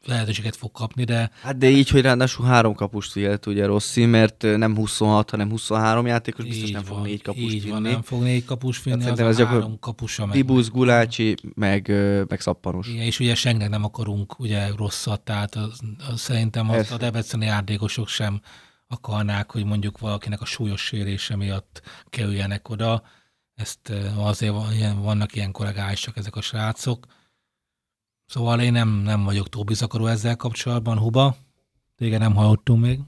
lehetőséget fog kapni, de... Hát de így, hogy ráadásul három kapust vihet ugye Rossi, mert nem 26, hanem 23 játékos, biztos így nem van, fog négy kapust így vinni. Van, nem fog négy kapust vinni, Tehát az ez a három kapusa meg. Tibusz, Gulácsi, meg, meg Szappanos. Igen, és ugye senkinek nem akarunk ugye rosszat, tehát az, az szerintem az, a debreceni játékosok sem akarnák, hogy mondjuk valakinek a súlyos sérése miatt kerüljenek oda. ezt azért vannak ilyen kollégáisak ezek a srácok. Szóval én nem, nem vagyok túl bizakaró ezzel kapcsolatban, Huba. Téged nem hallottunk még.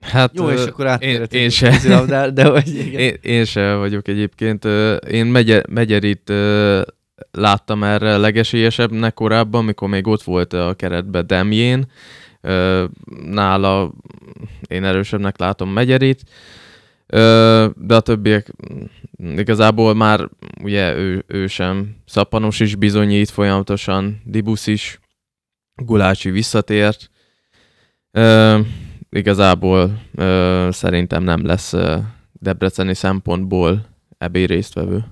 Hát, Jó, és akkor én, én se. De, de hogy igen. Én, én se vagyok egyébként. Én megyer, Megyerit láttam erre legesélyesebbnek korábban, mikor még ott volt a keretbe Demjén. Nála én erősebbnek látom Megyerit. De a többiek igazából már ugye ő, ő sem. Szappanos is bizonyít folyamatosan, Dibusz is, Gulácsi visszatért igazából szerintem nem lesz debreceni szempontból ebbé résztvevő.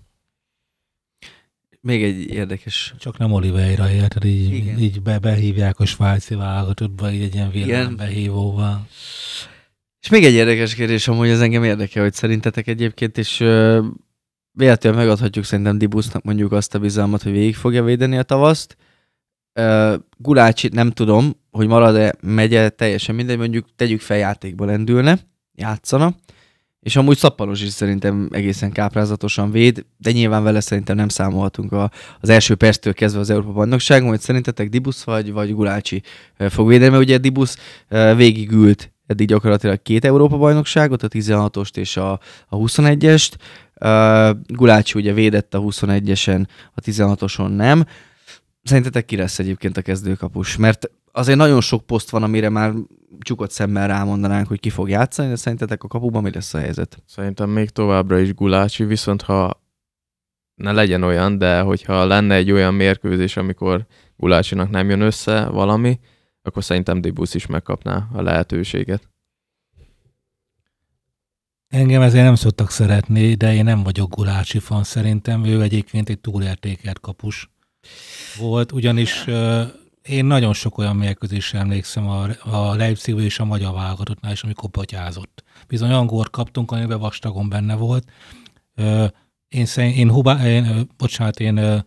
Még egy érdekes... Csak nem Oliveira érted, így, Igen. így be, behívják a svájci válogatottba, így egy ilyen villan behívóval. És még egy érdekes kérdés, amúgy az engem érdekel, hogy szerintetek egyébként, és ö, véletlenül megadhatjuk szerintem Dibusznak mondjuk azt a bizalmat, hogy végig fogja védeni a tavaszt, Uh, Gulácsi nem tudom, hogy marad-e, megye, teljesen mindegy, mondjuk tegyük fel játékba lendülne, játszana, és amúgy Szappanos is szerintem egészen káprázatosan véd, de nyilván vele szerintem nem számolhatunk a, az első perctől kezdve az Európa bajnokságon, hogy szerintetek Dibusz vagy, vagy Gulácsi fog védeni, mert ugye Dibusz végigült eddig gyakorlatilag két Európa bajnokságot, a 16-ost és a, a 21-est, uh, Gulácsi ugye védett a 21-esen, a 16-oson nem, Szerintetek ki lesz egyébként a kezdőkapus? Mert azért nagyon sok poszt van, amire már csukott szemmel rámondanánk, hogy ki fog játszani, de szerintetek a kapuban mi lesz a helyzet? Szerintem még továbbra is Gulácsi, viszont ha ne legyen olyan, de hogyha lenne egy olyan mérkőzés, amikor Gulácsinak nem jön össze valami, akkor szerintem Dibusz is megkapná a lehetőséget. Engem ezért nem szoktak szeretni, de én nem vagyok Gulácsi fan szerintem. Ő egyébként egy túlértékelt kapus volt, ugyanis én nagyon sok olyan mérkőzésre emlékszem a, a Leipzig és a magyar válogatottnál is, amikor potyázott. Bizony olyan górt kaptunk, amiben vastagon benne volt. Én, szerint, én, Huba, én bocsánat, én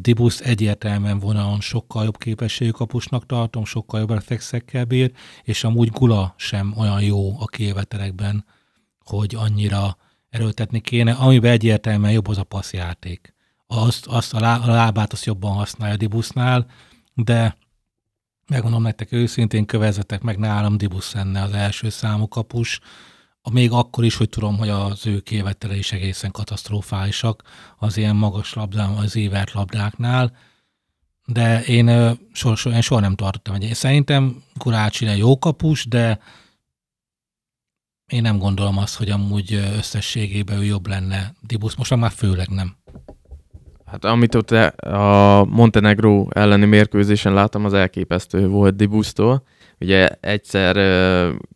Dibusz egyértelműen vonalon sokkal jobb képességű kapusnak tartom, sokkal jobb reflexekkel bír, és amúgy Gula sem olyan jó a kivételekben, hogy annyira erőltetni kéne, amiben egyértelműen jobb az a passzjáték azt, azt a, lá, a lábát azt jobban használja Dibusznál, de megmondom nektek őszintén, kövezetek meg nálam Dibusz lenne az első számú kapus, még akkor is, hogy tudom, hogy az ő kévetele is egészen katasztrofálisak az ilyen magas labdám, az évert labdáknál, de én, soha, soha, én soha nem tartottam. Én szerintem Kurácsi jó kapus, de én nem gondolom azt, hogy amúgy összességében ő jobb lenne. Dibusz most már főleg nem. Hát amit ott e- a Montenegro elleni mérkőzésen láttam, az elképesztő volt Dibusztól. Ugye egyszer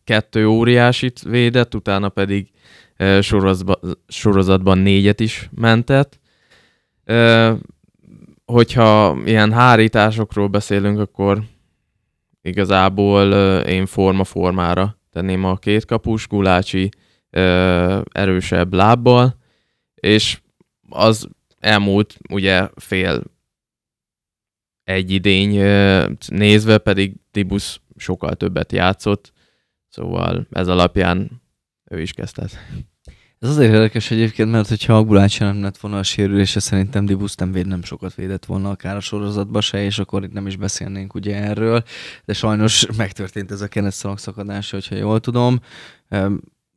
kettő óriásit védett, utána pedig sorozatban négyet is mentett. Hogyha ilyen hárításokról beszélünk, akkor igazából én forma-formára tenném a két kapus, Gulácsi erősebb lábbal, és az elmúlt ugye fél egy idény nézve, pedig Tibusz sokkal többet játszott, szóval ez alapján ő is kezdett. Ez azért érdekes egyébként, mert hogyha a Gulácsi nem lett volna a sérülése, szerintem Dibusz nem, véd, nem sokat védett volna akár a sorozatba se, és akkor itt nem is beszélnénk ugye erről, de sajnos megtörtént ez a keresztalak szakadása, hogyha jól tudom.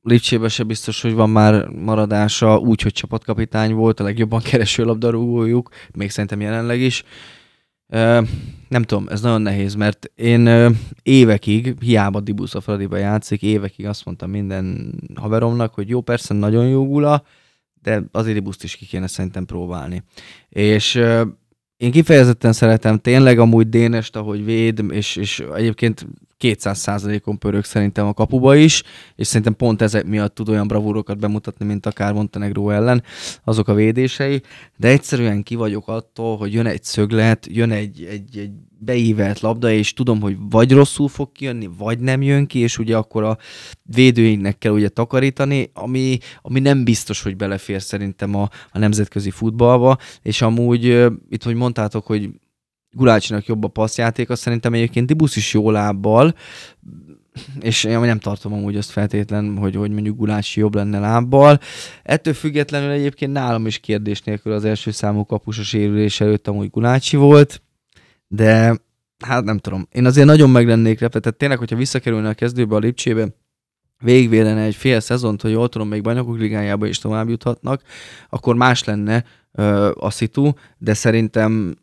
Lipcsébe se biztos, hogy van már maradása, úgy, hogy csapatkapitány volt, a legjobban kereső labdarúgójuk, még szerintem jelenleg is. Nem tudom, ez nagyon nehéz, mert én évekig, hiába Dibusz a Fradiba játszik, évekig azt mondtam minden haveromnak, hogy jó, persze nagyon jó gula, de azért Dibuszt is ki kéne szerintem próbálni. És én kifejezetten szeretem tényleg amúgy Dénest, ahogy véd, és, és egyébként 200%-on pörög szerintem a kapuba is, és szerintem pont ezek miatt tud olyan bravúrokat bemutatni, mint akár Montenegro ellen, azok a védései, de egyszerűen ki vagyok attól, hogy jön egy szöglet, jön egy, egy, egy beívelt labda, és tudom, hogy vagy rosszul fog kijönni, vagy nem jön ki, és ugye akkor a védőinknek kell ugye takarítani, ami, ami nem biztos, hogy belefér szerintem a, a nemzetközi futballba, és amúgy itt, hogy mondtátok, hogy Gulácsinak jobb a passzjáték, azt szerintem egyébként Dibusz is jó lábbal, és én nem tartom amúgy azt feltétlen, hogy, hogy mondjuk Gulácsi jobb lenne lábbal. Ettől függetlenül egyébként nálam is kérdés nélkül az első számú kapus a sérülés előtt amúgy Gulácsi volt, de hát nem tudom. Én azért nagyon meg lennék tehát tényleg, hogyha visszakerülne a kezdőbe a Lipcsébe, végvélene egy fél szezont, hogy jól tudom, még bajnokok ligájába is tovább juthatnak, akkor más lenne ö, a szitu, de szerintem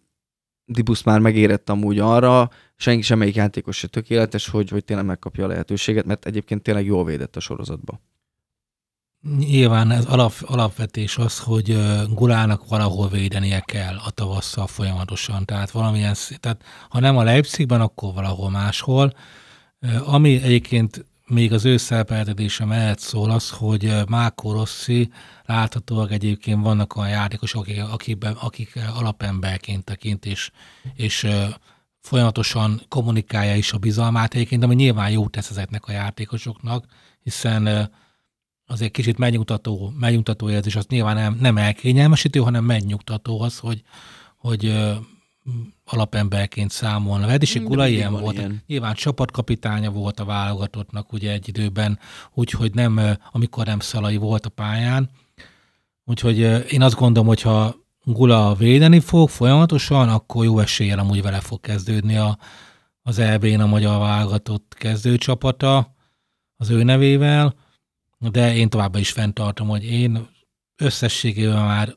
Dibusz már megérett amúgy arra, senki semmelyik játékos se tökéletes, hogy, hogy tényleg megkapja a lehetőséget, mert egyébként tényleg jól védett a sorozatba. Nyilván ez alap, alapvetés az, hogy Gulának valahol védenie kell a tavasszal folyamatosan. Tehát valamilyen, tehát ha nem a Leipzigben, akkor valahol máshol. Ami egyébként még az ő szerepeltetése mellett szól az, hogy Máko Rossi láthatóak egyébként vannak olyan játékosok, akik, akik, akik alapemberként tekint, és, és folyamatosan kommunikálja is a bizalmát egyébként, ami nyilván jó tesz ezeknek a játékosoknak, hiszen azért kicsit megnyugtató, megnyugtató érzés, az nyilván nem, nem elkényelmesítő, hanem megnyugtató az, hogy, hogy alapemberként számolna. Vedisi Gula ilyen volt. Ilyen. Nyilván csapatkapitánya volt a válogatottnak ugye egy időben, úgyhogy nem, amikor nem Szalai volt a pályán. Úgyhogy én azt gondolom, hogy ha Gula védeni fog folyamatosan, akkor jó eséllyel amúgy vele fog kezdődni a, az EB-n a magyar válogatott kezdőcsapata az ő nevével, de én továbbá is fenntartom, hogy én összességében már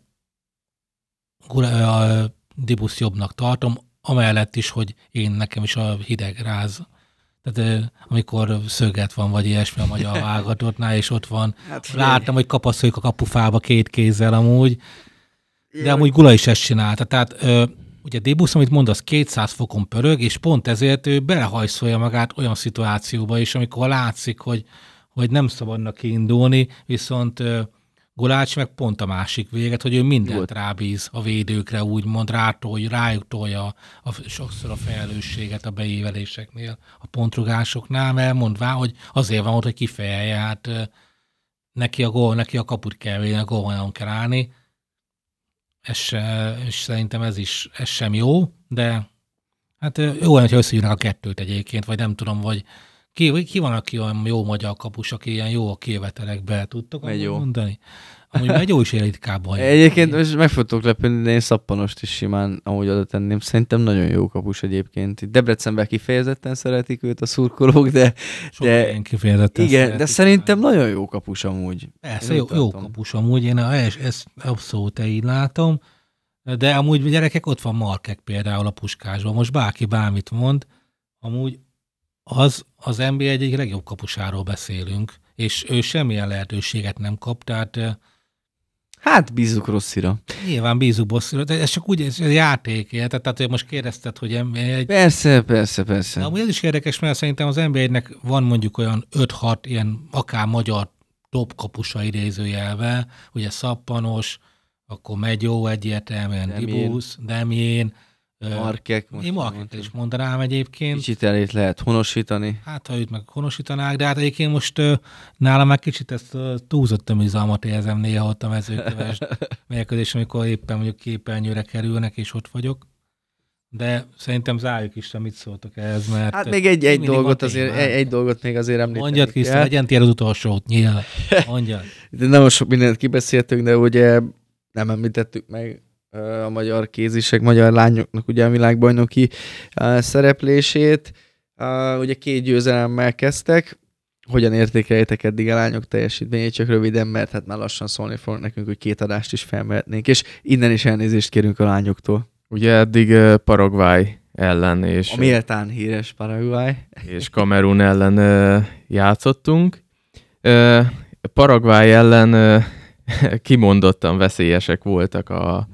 Gula, a Dibusz jobbnak tartom, amellett is, hogy én nekem is a hideg ráz. Tehát amikor szöget van, vagy ilyesmi a magyar válogatottnál, és ott van, hát, láttam, hogy kapaszoljuk a kapufába két kézzel amúgy, de amúgy Gula is ezt csinálta. Tehát ugye Débusz, amit mondasz, 200 fokon pörög, és pont ezért ő belehajszolja magát olyan szituációba is, amikor látszik, hogy, hogy nem szabadnak kiindulni, viszont Gulács meg pont a másik véget, hogy ő mindent Volt. rábíz a védőkre, úgymond rátolja, rájuk tolja a, sokszor a felelősséget a beéveléseknél, a pontrugásoknál, mert mondvá, hogy azért van ott, hogy kifejelje, hát neki a gól, neki a kaput kell védeni, a gólvonalon kell állni, ez se, és szerintem ez is ez sem jó, de hát jó, hogyha összejönnek a kettőt egyébként, vagy nem tudom, vagy ki, ki van, aki olyan jó magyar kapus, aki ilyen jó a kivetelekbe, tudtok megy jó. mondani? Amúgy megy jó is ritkában. Egyébként most meg fogtok lepődni, de én szappanost is simán amúgy oda tenném. Szerintem nagyon jó kapus egyébként. Itt Debrecenben kifejezetten szeretik őt a szurkolók, de... Sok de kifejezetten Igen, de szerintem már. nagyon jó kapus amúgy. Persze, jó, jó kapus amúgy. Én ezt abszolút így látom. De amúgy gyerekek, ott van Markek például a puskásban. Most bárki bármit mond, amúgy az az NBA egyik legjobb kapusáról beszélünk, és ő semmilyen lehetőséget nem kap, tehát Hát bízunk rosszira. Nyilván bízunk bosszira, de ez csak úgy, ez játék, tehát, tehát most kérdezted, hogy egy... Persze, persze, persze. De amúgy ez is érdekes, mert szerintem az NBA-nek van mondjuk olyan 5-6 ilyen akár magyar top kapusa idézőjelve, ugye Szappanos, akkor Megyó egyértelműen, Demjén. Dibusz, Demjén, Markek. Most én Markek is mondanám egyébként. Kicsit elét lehet honosítani. Hát, ha őt meg honosítanák, de hát egyébként most nálam már kicsit ezt túlzott önbizalmat érzem néha ott a mezőköves mérkőzés, amikor éppen mondjuk képernyőre kerülnek, és ott vagyok. De szerintem zárjuk is, mit szóltok ehhez, mert... Hát még egy, egy dolgot azért, egy, egy, dolgot még azért említeni Mondjad, Krisztus, legyen tiéd az utolsót, nyilván. Mondjad. de nem sok mindent kibeszéltünk, de ugye nem említettük meg a magyar kézisek, magyar lányoknak ugye a világbajnoki szereplését. Ugye két győzelemmel kezdtek, hogyan értékeljétek eddig a lányok teljesítményét, csak röviden, mert hát már lassan szólni fog nekünk, hogy két adást is felmehetnénk, és innen is elnézést kérünk a lányoktól. Ugye eddig Paraguay ellen, és... A méltán híres Paraguay. És Kamerun ellen játszottunk. Paraguay ellen kimondottan veszélyesek voltak a,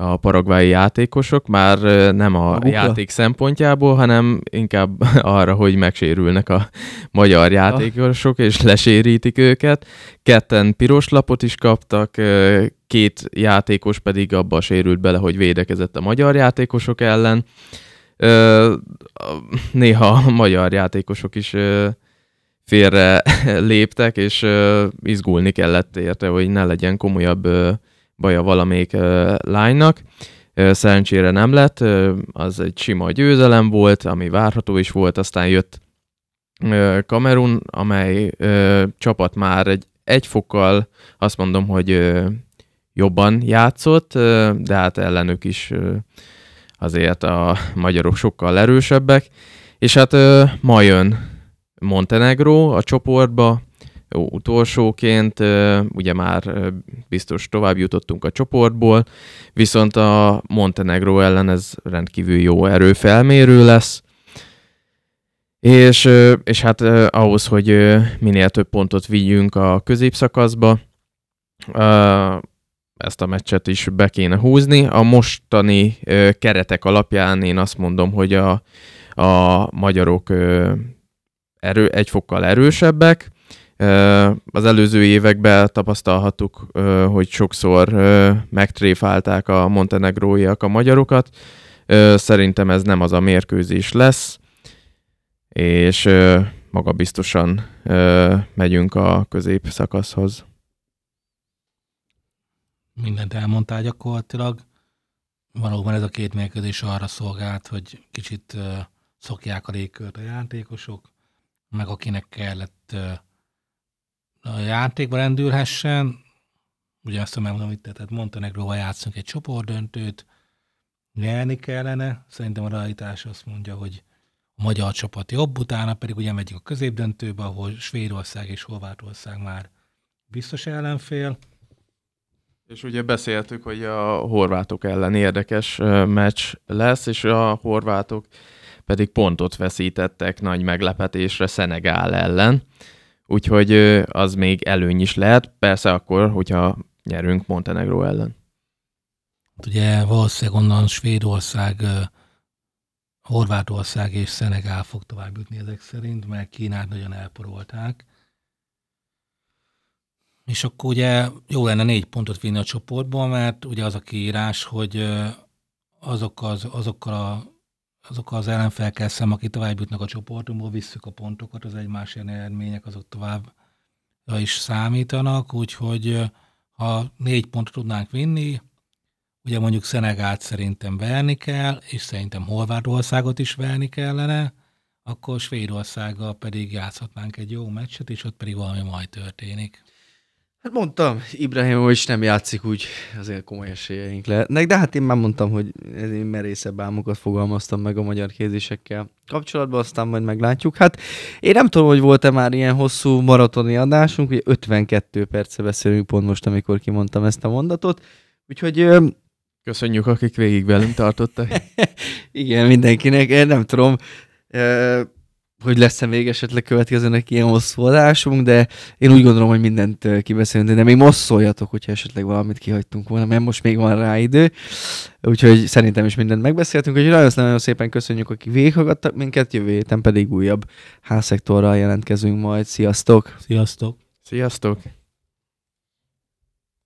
a paragvái játékosok, már nem a Magukra? játék szempontjából, hanem inkább arra, hogy megsérülnek a magyar játékosok, és lesérítik őket. Ketten piros lapot is kaptak, két játékos pedig abba sérült bele, hogy védekezett a magyar játékosok ellen. Néha a magyar játékosok is félre léptek, és izgulni kellett érte, hogy ne legyen komolyabb baja valamelyik lánynak. Szerencsére nem lett, az egy sima győzelem volt, ami várható is volt, aztán jött Kamerun, amely csapat már egy, egy fokkal azt mondom, hogy jobban játszott, de hát ellenük is azért a magyarok sokkal erősebbek. És hát ma jön Montenegro a csoportba, jó, utolsóként, ugye már biztos tovább jutottunk a csoportból, viszont a Montenegro ellen ez rendkívül jó erőfelmérő lesz, és, és hát ahhoz, hogy minél több pontot vigyünk a középszakaszba, ezt a meccset is be kéne húzni. A mostani keretek alapján én azt mondom, hogy a, a magyarok erő, egy fokkal erősebbek. Az előző években tapasztalhattuk, hogy sokszor megtréfálták a montenegróiak a magyarokat. Szerintem ez nem az a mérkőzés lesz és ö, maga biztosan ö, megyünk a középszakaszhoz. Mindent elmondtál gyakorlatilag. Valóban ez a két mérkőzés arra szolgált, hogy kicsit szokják a légkört a játékosok, meg akinek kellett a játékba rendülhessen. Ugye azt mondom, hogy tehát Montenegróval játszunk egy csoportdöntőt, nyerni kellene. Szerintem a realitás azt mondja, hogy a magyar csapat jobb, utána pedig ugye megyünk a középdöntőbe, ahol Svédország és Horvátország már biztos ellenfél. És ugye beszéltük, hogy a horvátok ellen érdekes meccs lesz, és a horvátok pedig pontot veszítettek nagy meglepetésre Szenegál ellen. Úgyhogy az még előny is lehet, persze akkor, hogyha nyerünk Montenegro ellen. Hát ugye valószínűleg onnan Svédország Horvátország és Szenegál fog tovább jutni ezek szerint, mert Kínát nagyon elporolták. És akkor ugye jó lenne négy pontot vinni a csoportból, mert ugye az a kiírás, hogy azok az, azokkal, a, azokkal az ellenfelekkel szem, akik tovább jutnak a csoportunkból, visszük a pontokat, az egymás eredmények azok tovább is számítanak, úgyhogy ha négy pontot tudnánk vinni, Ugye mondjuk Szenegált szerintem verni kell, és szerintem Horvátországot is verni kellene, akkor Svédországgal pedig játszhatnánk egy jó meccset, és ott pedig valami majd történik. Hát mondtam, Ibrahimovic nem játszik úgy, azért komoly esélyeink lehetnek, de hát én már mondtam, hogy én merészebb álmokat fogalmaztam meg a magyar kézésekkel kapcsolatban, aztán majd meglátjuk. Hát én nem tudom, hogy volt-e már ilyen hosszú maratoni adásunk, ugye 52 perce beszélünk pont most, amikor kimondtam ezt a mondatot, úgyhogy Köszönjük, akik végig velünk tartottak. Igen, mindenkinek. Én nem tudom, hogy lesz-e még esetleg következőnek ilyen hosszú adásunk, de én úgy gondolom, hogy mindent kibeszélünk, de még most szóljatok, hogyha esetleg valamit kihagytunk volna, mert most még van rá idő. Úgyhogy szerintem is mindent megbeszéltünk, úgyhogy nagyon, nagyon szépen köszönjük, akik végighallgattak minket, jövő héten pedig újabb házszektorral jelentkezünk majd. Sziasztok! Sziasztok! Sziasztok!